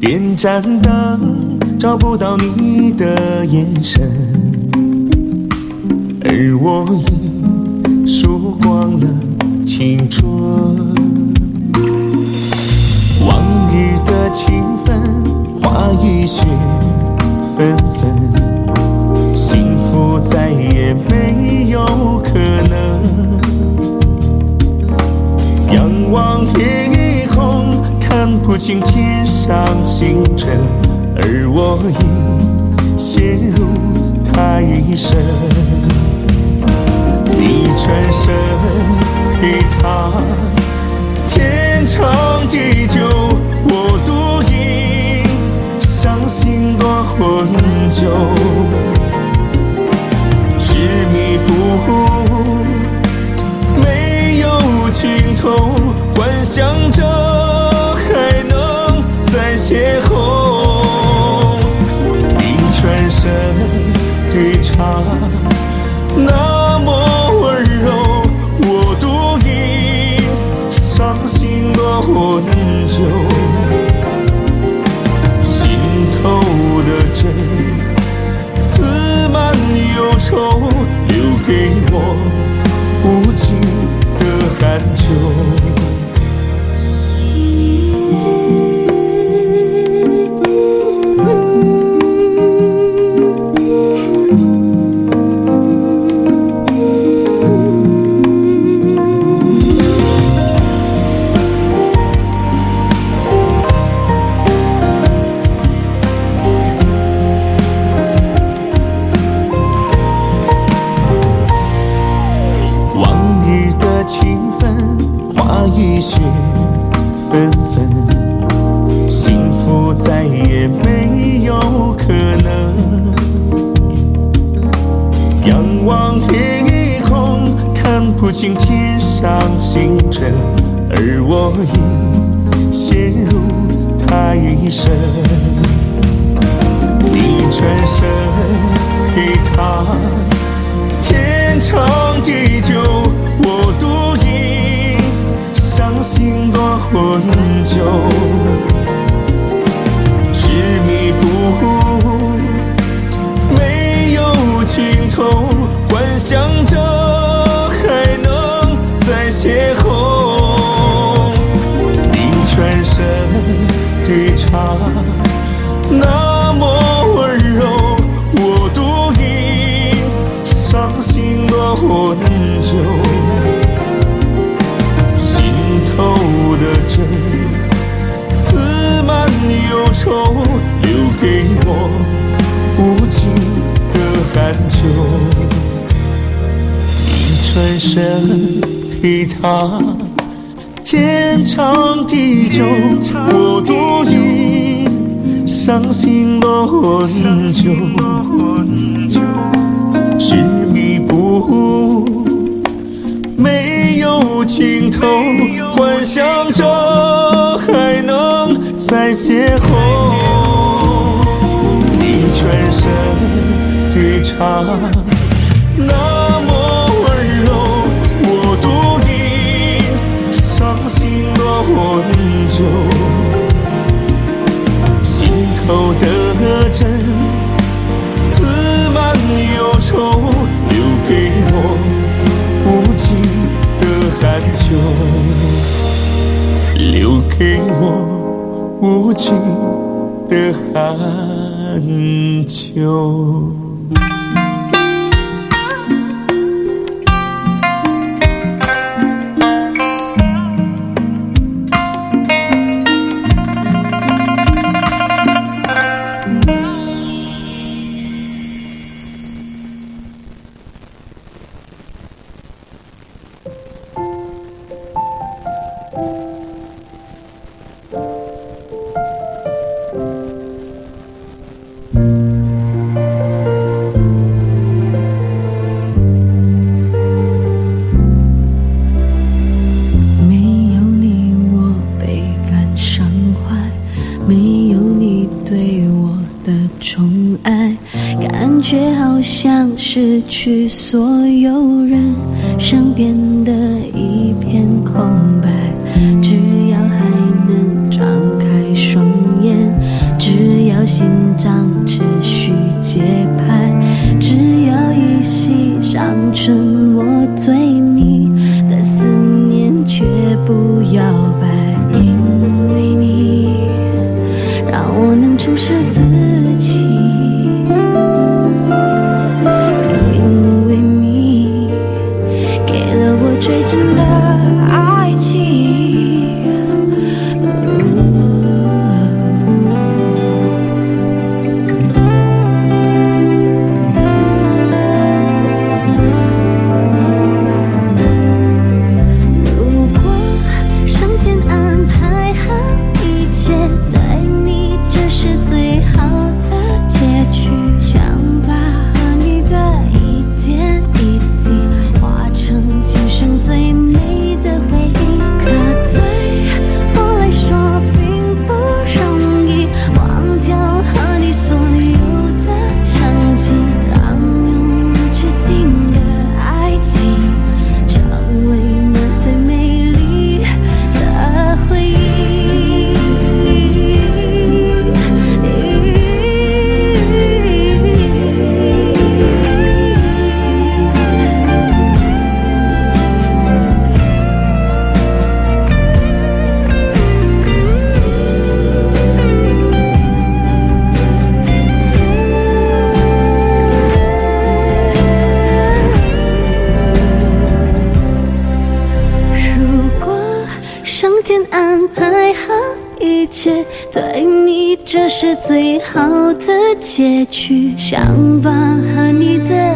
Speaker 6: 点盏灯找不到你的眼神，而我已输光了青春。往日的情分化雨雪纷纷。也没有可能。仰望夜空，看不清天上星辰，而我已陷入太深。你转身给他，天长地久，我独饮，伤心多混酒。没有尽头，幻想着还能再邂逅。你转身对茶，那么温柔，我独饮伤心多混酒，心头的针刺满忧愁。给我无尽的寒秋。
Speaker 9: 难求，你转身陪他天长地久，我独饮伤心的红酒，执迷不悟没有尽头，幻想着还能再邂逅，你转身。他那么温柔我独饮伤心落红酒心头的针刺满忧愁留给我无尽的寒秋留给我无尽的寒秋。最好的结局。想把和你的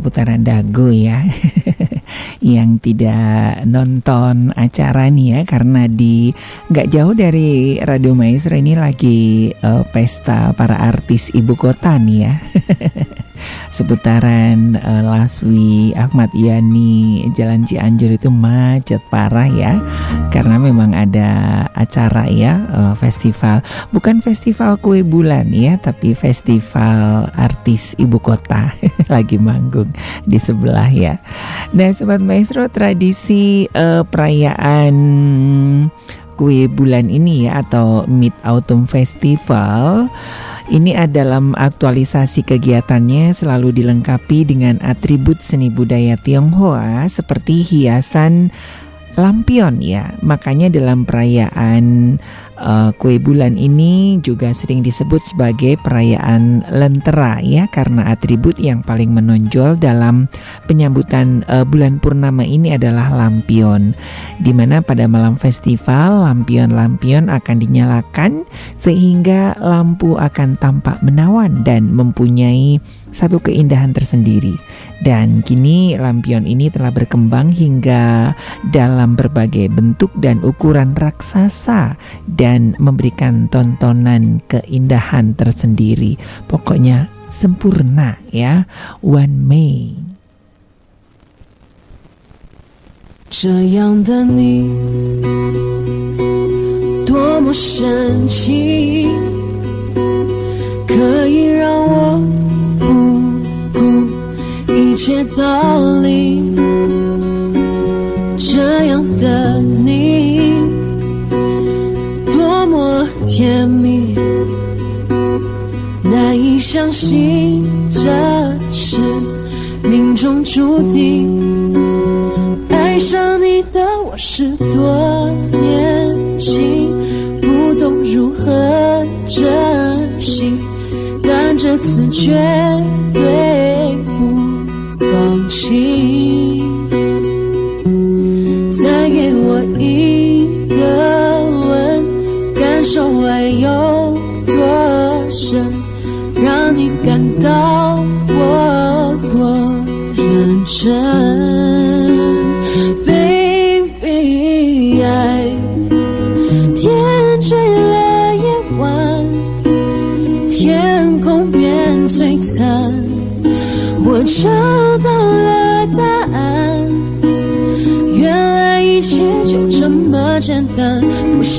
Speaker 1: seputaran Dago ya Yang tidak nonton acara nih ya Karena di nggak jauh dari Radio Maestro ini lagi eh, pesta para artis ibu kota nih ya seputaran eh, Laswi, Ahmad Yani, Jalan Cianjur itu macet parah ya. Karena memang ada acara ya, eh, festival. Bukan festival kue bulan ya, tapi festival artis ibu kota lagi manggung di sebelah ya. Nah, sobat maestro tradisi eh, perayaan kue bulan ini ya atau Mid Autumn Festival ini adalah aktualisasi kegiatannya selalu dilengkapi dengan atribut seni budaya Tionghoa seperti hiasan lampion ya. Makanya dalam perayaan eh, kue bulan ini juga sering disebut sebagai perayaan lentera ya karena atribut yang paling menonjol dalam penyambutan eh, bulan purnama ini adalah lampion. Di mana pada malam festival lampion-lampion akan dinyalakan sehingga lampu akan tampak menawan dan mempunyai satu keindahan tersendiri. Dan kini lampion ini telah berkembang hingga dalam berbagai bentuk dan ukuran raksasa dan memberikan tontonan keindahan tersendiri. Pokoknya sempurna ya. One May.
Speaker 12: 这样的你，多么深情，可以让我 些道理。这样的你，多么甜蜜，难以相信这是命中注定。爱上你的我是多年轻，不懂如何珍惜，但这次绝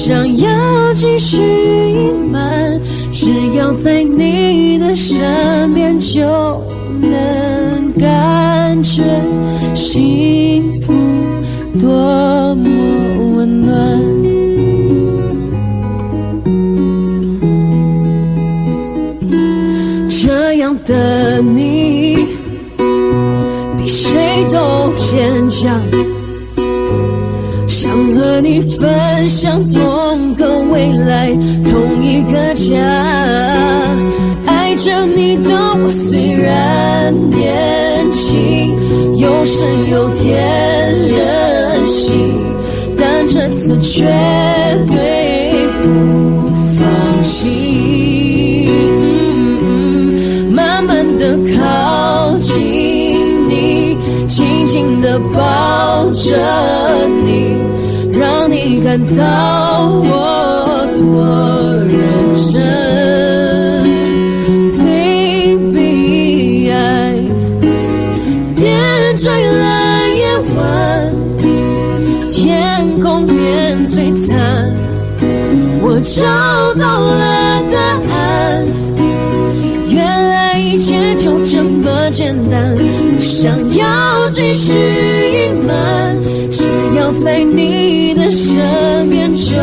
Speaker 12: 想要继续隐瞒，只要在你的身边就能感觉幸福多么温暖。这样的你，分享同个未来，同一个家。爱着你的我虽然年轻，有深有甜任性，但这次绝对不放弃。慢慢的靠近你，紧紧的抱着你，感到我多认真。Baby，爱点缀了夜晚，天空变璀璨，我找到了答案。原来一切就这么简单，不想要继续隐瞒，在你的身边就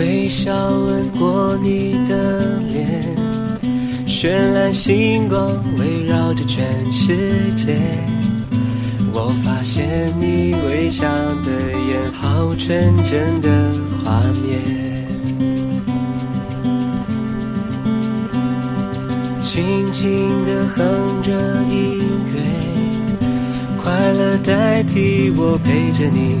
Speaker 4: 微笑吻过你的脸，绚烂星光围绕着全世界。我发现你微笑的眼，好纯真的画面。轻轻地哼着音乐，快乐代替我陪着你。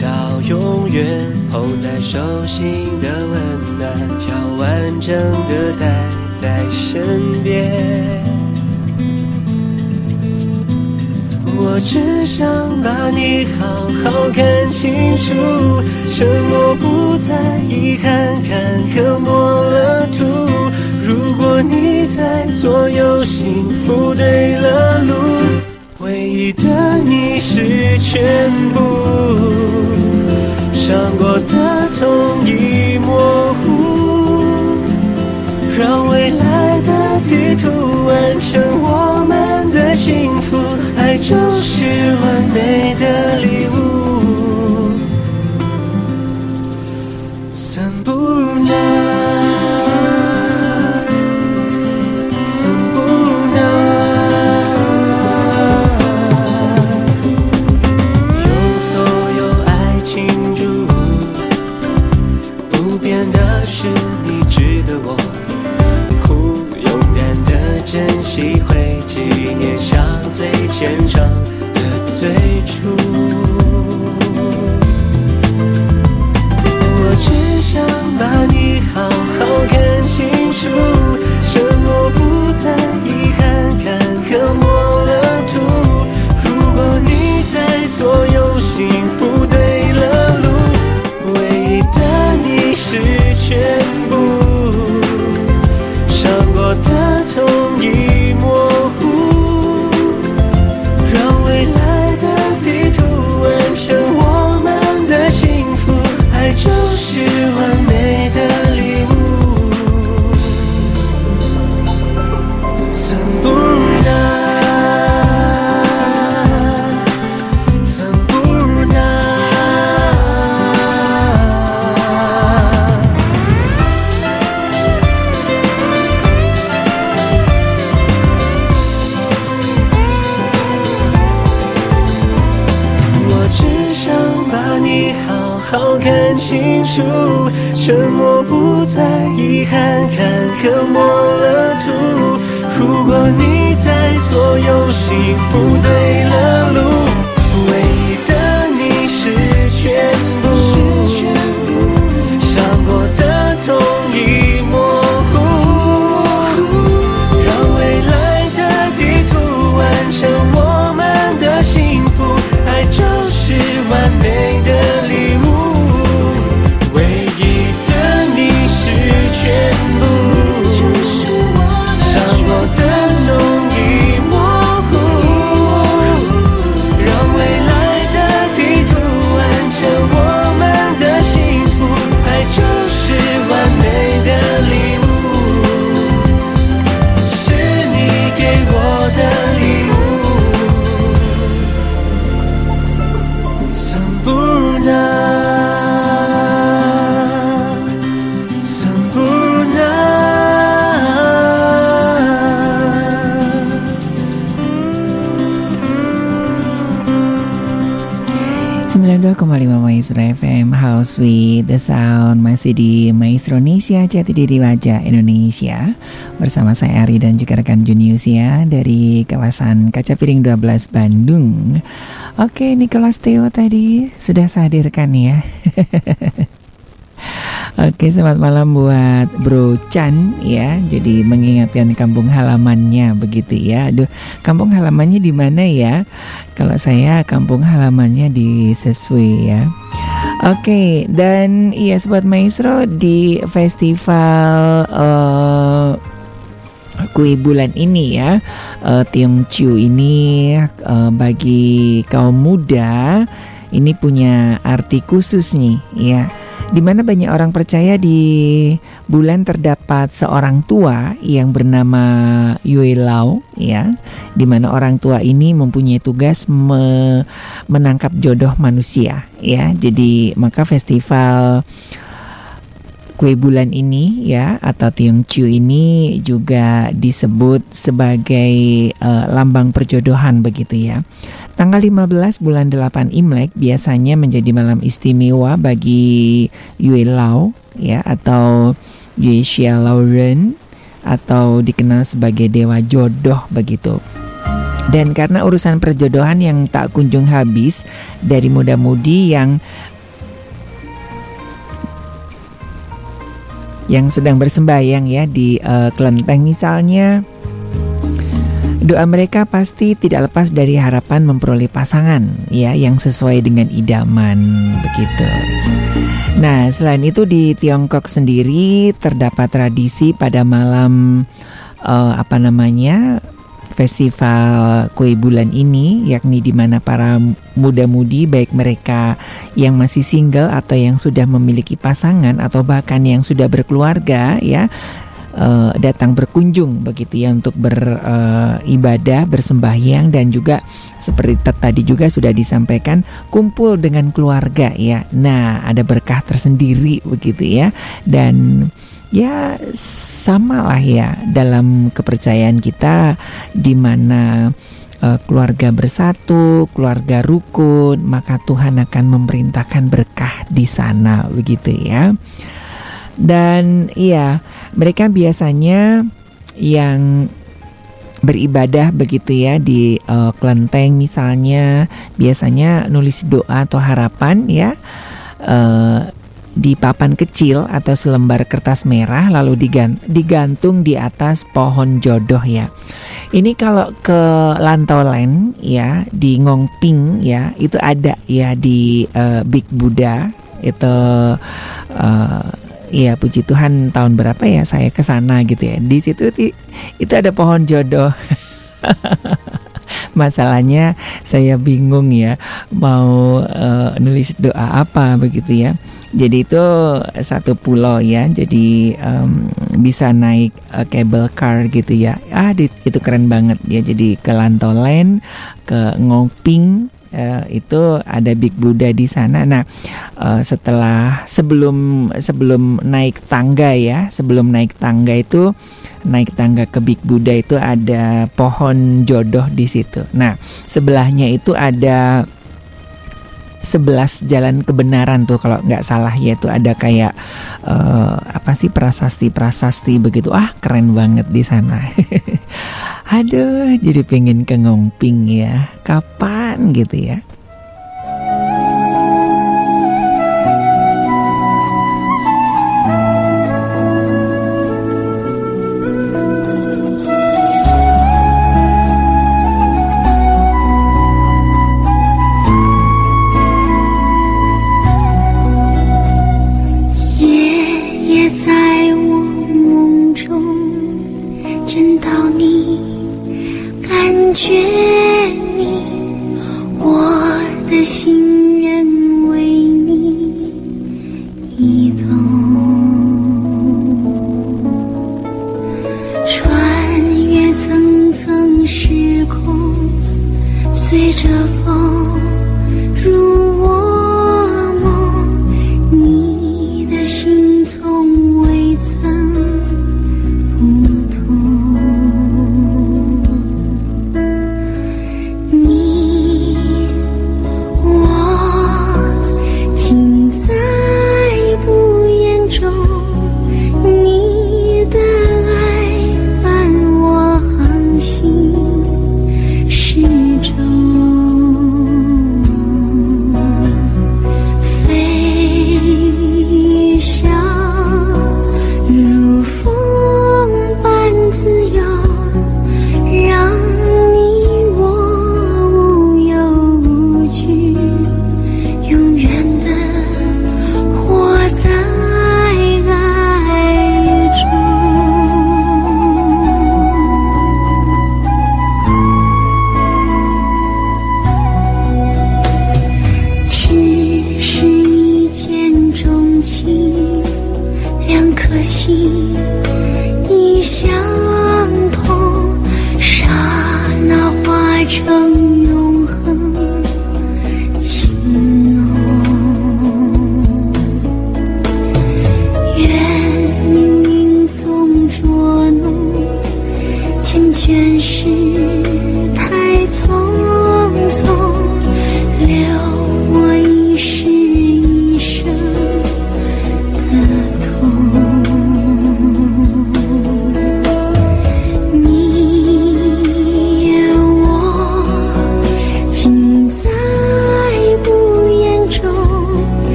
Speaker 4: 到永远捧在手心的温暖，要完整的带在身边。我只想把你好好看清楚，沉默不再遗憾，坎坷抹了土。如果你在左右，幸福对了路。唯一的你是全部，伤过的痛已模糊，让未来的地图完成我们的幸福，爱就是完美的礼物。虔诚遗憾，坎坷磨了土。如果你在左右，幸福对了路，
Speaker 1: With the Sound masih di Maestro Indonesia Jati Diri Wajah Indonesia bersama saya Ari dan juga rekan Junius ya dari kawasan Kaca Piring 12 Bandung. Oke, Nicholas Theo tadi sudah saya hadirkan ya. Oke, selamat malam buat Bro Chan ya. Jadi mengingatkan kampung halamannya begitu ya. Aduh, kampung halamannya di mana ya? Kalau saya kampung halamannya di Seswe ya. Oke, dan iya sobat maestro di festival eh, kue bulan ini ya uh, Tiongchu ini eh, bagi kaum muda ini punya arti khusus nih ya di mana banyak orang percaya di bulan terdapat seorang tua yang bernama Yue Lao ya di mana orang tua ini mempunyai tugas me- menangkap jodoh manusia ya jadi maka festival kue bulan ini ya atau Tiongchu ini juga disebut sebagai eh, lambang perjodohan begitu ya. Tanggal 15 bulan 8 Imlek biasanya menjadi malam istimewa bagi Yue Lao ya atau Yue Xia Lao Ren atau dikenal sebagai dewa jodoh begitu. Dan karena urusan perjodohan yang tak kunjung habis dari muda-mudi yang yang sedang bersembayang ya di eh, kelenteng misalnya doa mereka pasti tidak lepas dari harapan memperoleh pasangan ya yang sesuai dengan idaman begitu. Nah, selain itu di Tiongkok sendiri terdapat tradisi pada malam eh, apa namanya? festival kue bulan ini yakni di mana para muda-mudi baik mereka yang masih single atau yang sudah memiliki pasangan atau bahkan yang sudah berkeluarga ya eh, datang berkunjung begitu ya untuk beribadah, bersembahyang dan juga seperti tadi juga sudah disampaikan kumpul dengan keluarga ya. Nah, ada berkah tersendiri begitu ya. Dan ya sama lah ya dalam kepercayaan kita di mana eh, keluarga bersatu, keluarga rukun, maka Tuhan akan memerintahkan berkah di sana begitu ya. Dan iya, mereka biasanya yang beribadah begitu ya di eh, kelenteng misalnya biasanya nulis doa atau harapan ya eh, di papan kecil atau selembar kertas merah lalu digan- digantung di atas pohon jodoh ya. Ini kalau ke Lantolen ya di Ngongping ya itu ada ya di eh, Big Buddha itu eh, ya puji Tuhan tahun berapa ya saya ke sana gitu ya. Di situ itu ada pohon jodoh. Masalahnya saya bingung ya mau eh, nulis doa apa begitu ya. Jadi itu satu pulau ya. Jadi em, bisa naik eh, cable car gitu ya. Ah itu keren banget ya. Jadi ke Lantolen, ke Ngoping eh, itu ada Big Buddha di sana. Nah, eh, setelah sebelum sebelum naik tangga ya, sebelum naik tangga itu naik tangga ke Big Buddha itu ada pohon jodoh di situ. Nah, sebelahnya itu ada
Speaker 9: sebelas jalan kebenaran tuh kalau nggak salah ya tuh ada kayak uh, apa sih prasasti prasasti begitu. Ah keren banget di sana. Aduh jadi pengen ke Ngongping ya. Kapan gitu ya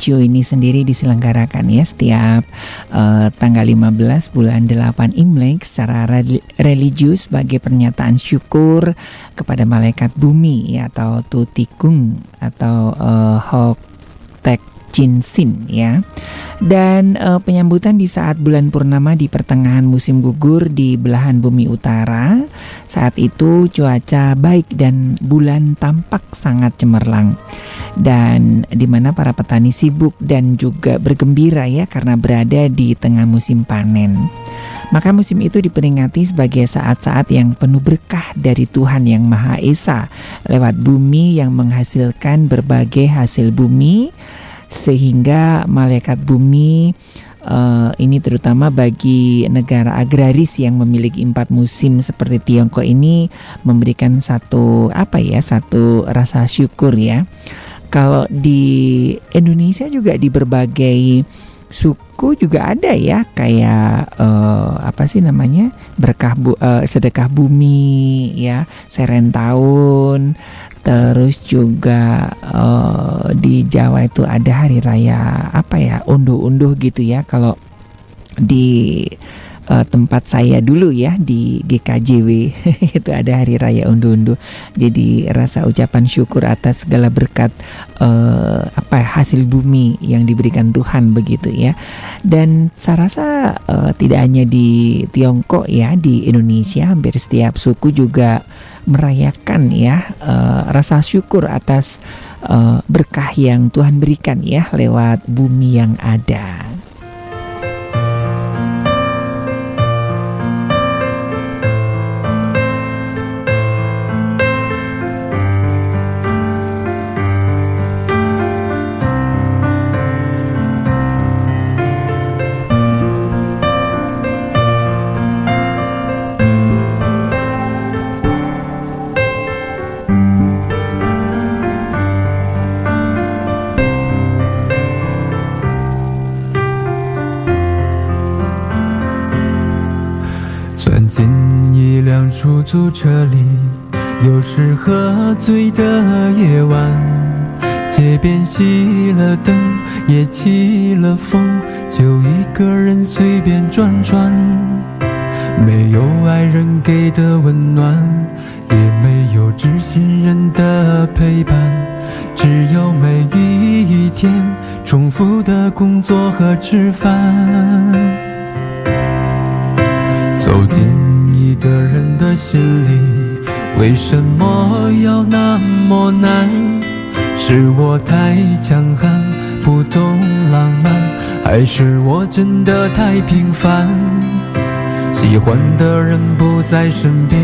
Speaker 1: Tiongchu ini sendiri diselenggarakan ya setiap eh, tanggal 15 bulan 8 Imlek secara reli- religius sebagai pernyataan syukur kepada malaikat bumi ya, atau Tutikung atau eh, Hok Tek Jinsin ya. Dan eh, penyambutan di saat bulan purnama di pertengahan musim gugur di belahan bumi utara. Saat itu cuaca baik dan bulan tampak sangat cemerlang. Dan di mana para petani sibuk dan juga bergembira ya karena berada di tengah musim panen. Maka musim itu diperingati sebagai saat-saat yang penuh berkah dari Tuhan yang Maha Esa lewat bumi yang menghasilkan berbagai hasil bumi sehingga malaikat bumi eh, ini terutama bagi negara agraris yang memiliki empat musim seperti Tiongkok ini memberikan satu apa ya satu rasa syukur ya. Kalau di Indonesia juga di berbagai suku juga ada ya kayak eh, apa sih namanya? Berkah bu, eh, sedekah bumi ya seren tahun. Terus juga eh, di Jawa itu ada hari raya apa ya unduh-unduh gitu ya. Kalau di eh, tempat saya dulu ya di GKJW itu ada hari raya unduh-unduh jadi rasa ucapan syukur atas segala berkat eh, apa hasil bumi yang diberikan Tuhan begitu ya. Dan saya rasa eh, tidak hanya di Tiongkok ya di Indonesia hampir setiap suku juga merayakan ya eh, rasa syukur atas berkah yang Tuhan berikan ya lewat bumi yang ada.
Speaker 7: 出租车里，有时喝醉的夜晚，街边熄了灯，也起了风，就一个人随便转转。没有爱人给的温暖，也没有知心人的陪伴，只有每一天重复的工作和吃饭。走进一个人的心里，为什么要那么难？是我太强悍，不懂浪漫，还是我真的太平凡？喜欢的人不在身边，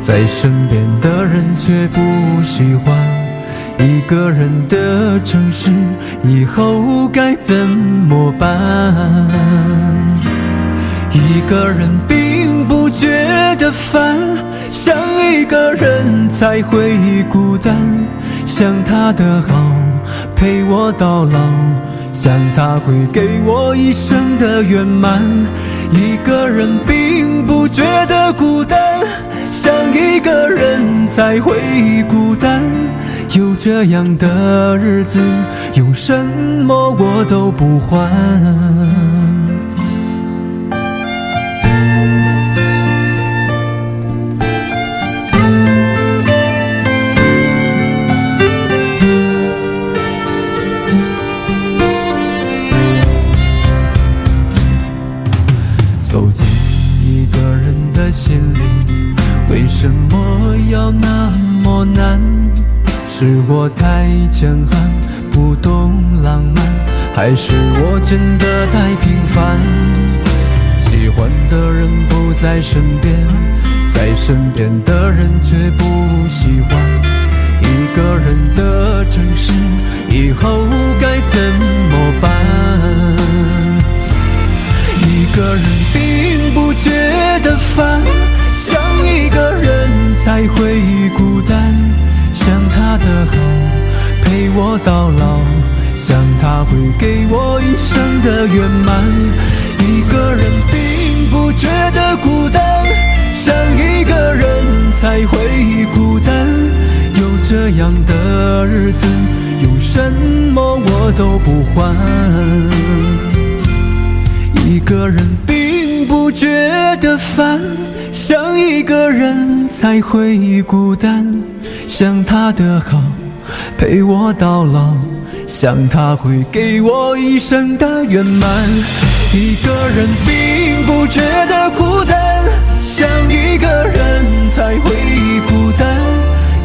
Speaker 7: 在身边的人却不喜欢。一个人的城市，以后该怎么办？一个人并觉得烦，想一个人才会孤单。想他的好，陪我到老，想他会给我一生的圆满。一个人并不觉得孤单，想一个人才会孤单。有这样的日子，用什么我都不换。是我太强悍，不懂浪漫，还是我真的太平凡？喜欢的人不在身边，在身边的人却不喜欢。一个人的城市，以后我到老，想他会给我一生的圆满。一个人并不觉得孤单，想一个人才会孤单。有这样的日子，用什么我都不换。一个人并不觉得烦，想一个人才会孤单。想他的好，陪我到老，想他会给我一生的圆满。一个人并不觉得孤单，想一个人才会孤单。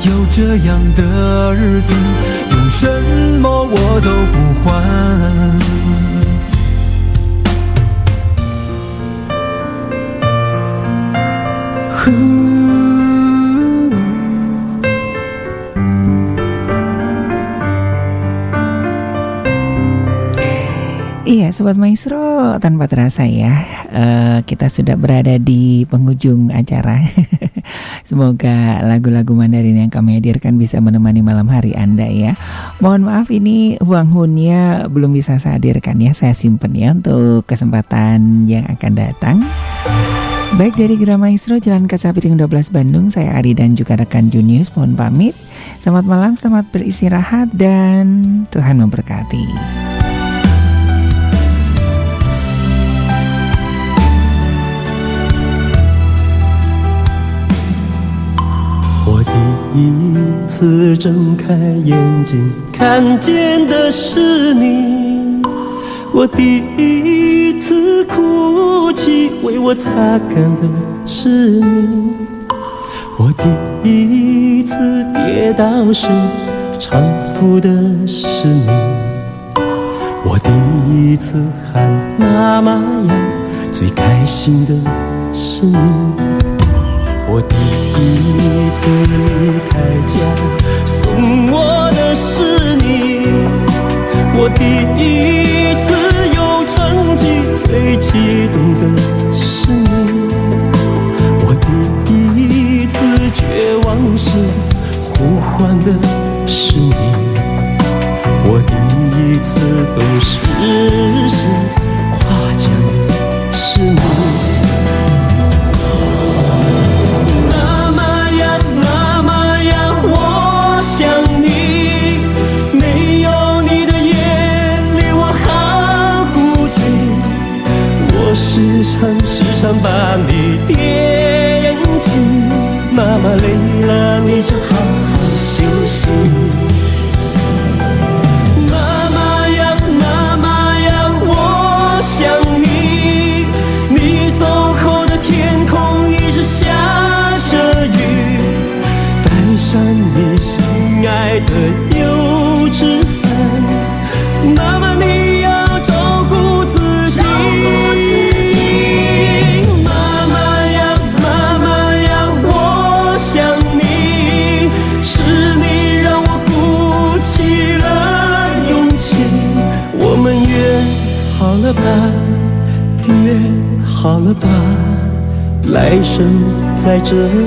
Speaker 7: 有这样的日子，用什么我都不换。
Speaker 1: Sobat Maestro, tanpa terasa ya, eh, kita sudah berada di penghujung acara. Semoga lagu-lagu Mandarin yang kami hadirkan bisa menemani malam hari Anda ya. Mohon maaf ini Huang Hunnya belum bisa saya hadirkan ya, saya simpen ya untuk kesempatan yang akan datang. Baik dari Gira Maestro Jalan Kaca Piring 12 Bandung Saya Ari dan juga rekan Junius Mohon pamit Selamat malam, selamat beristirahat Dan Tuhan memberkati
Speaker 4: 一次睁开眼睛，看见的是你；我第一次哭泣，为我擦干的是你；我第一次跌倒时，搀扶的是你；我第一次喊妈妈呀，最开心的是你。我第一第一次离开家，送我的是你；我第一次有成绩，最激动的是你；我第一次绝望时，呼唤的是你；我第一次懂事时，夸奖时常时常把你惦记妈妈累了你就好好休息。来生在这里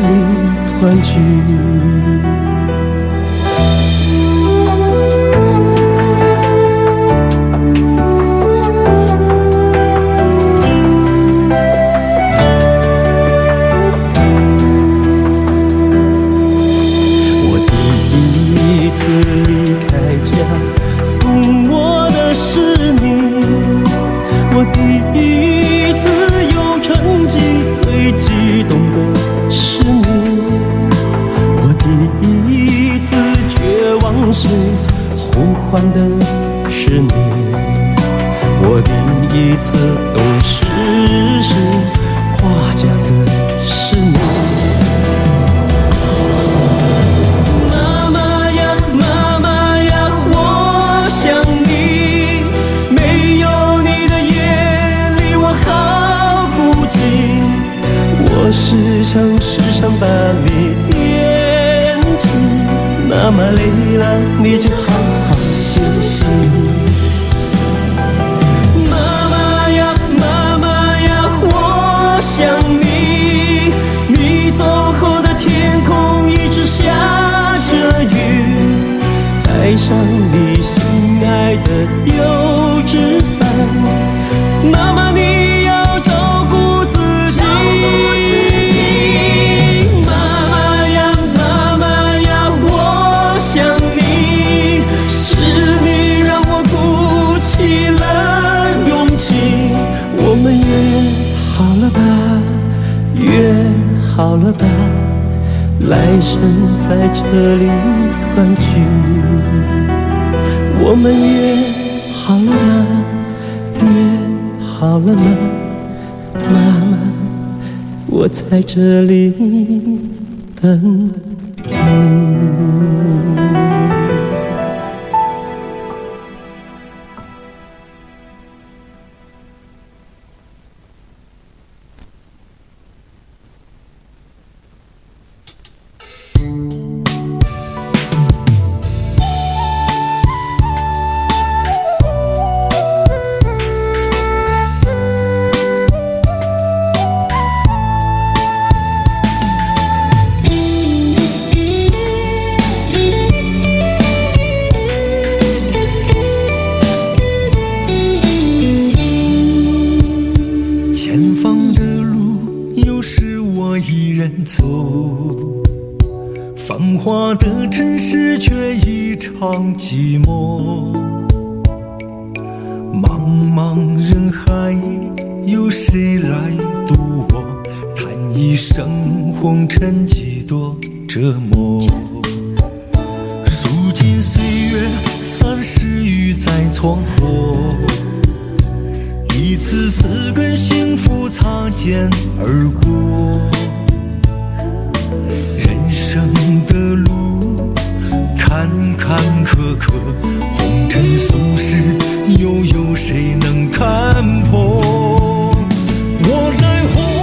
Speaker 4: 团聚。这里
Speaker 6: 繁华的城市却异常寂寞，茫茫人海，有谁来渡我？叹一生红尘几多折磨。如今岁月三十余载蹉跎，一次次跟幸福擦肩而过。人生的路坎坎坷坷，红尘俗世又有谁能看破？我在红。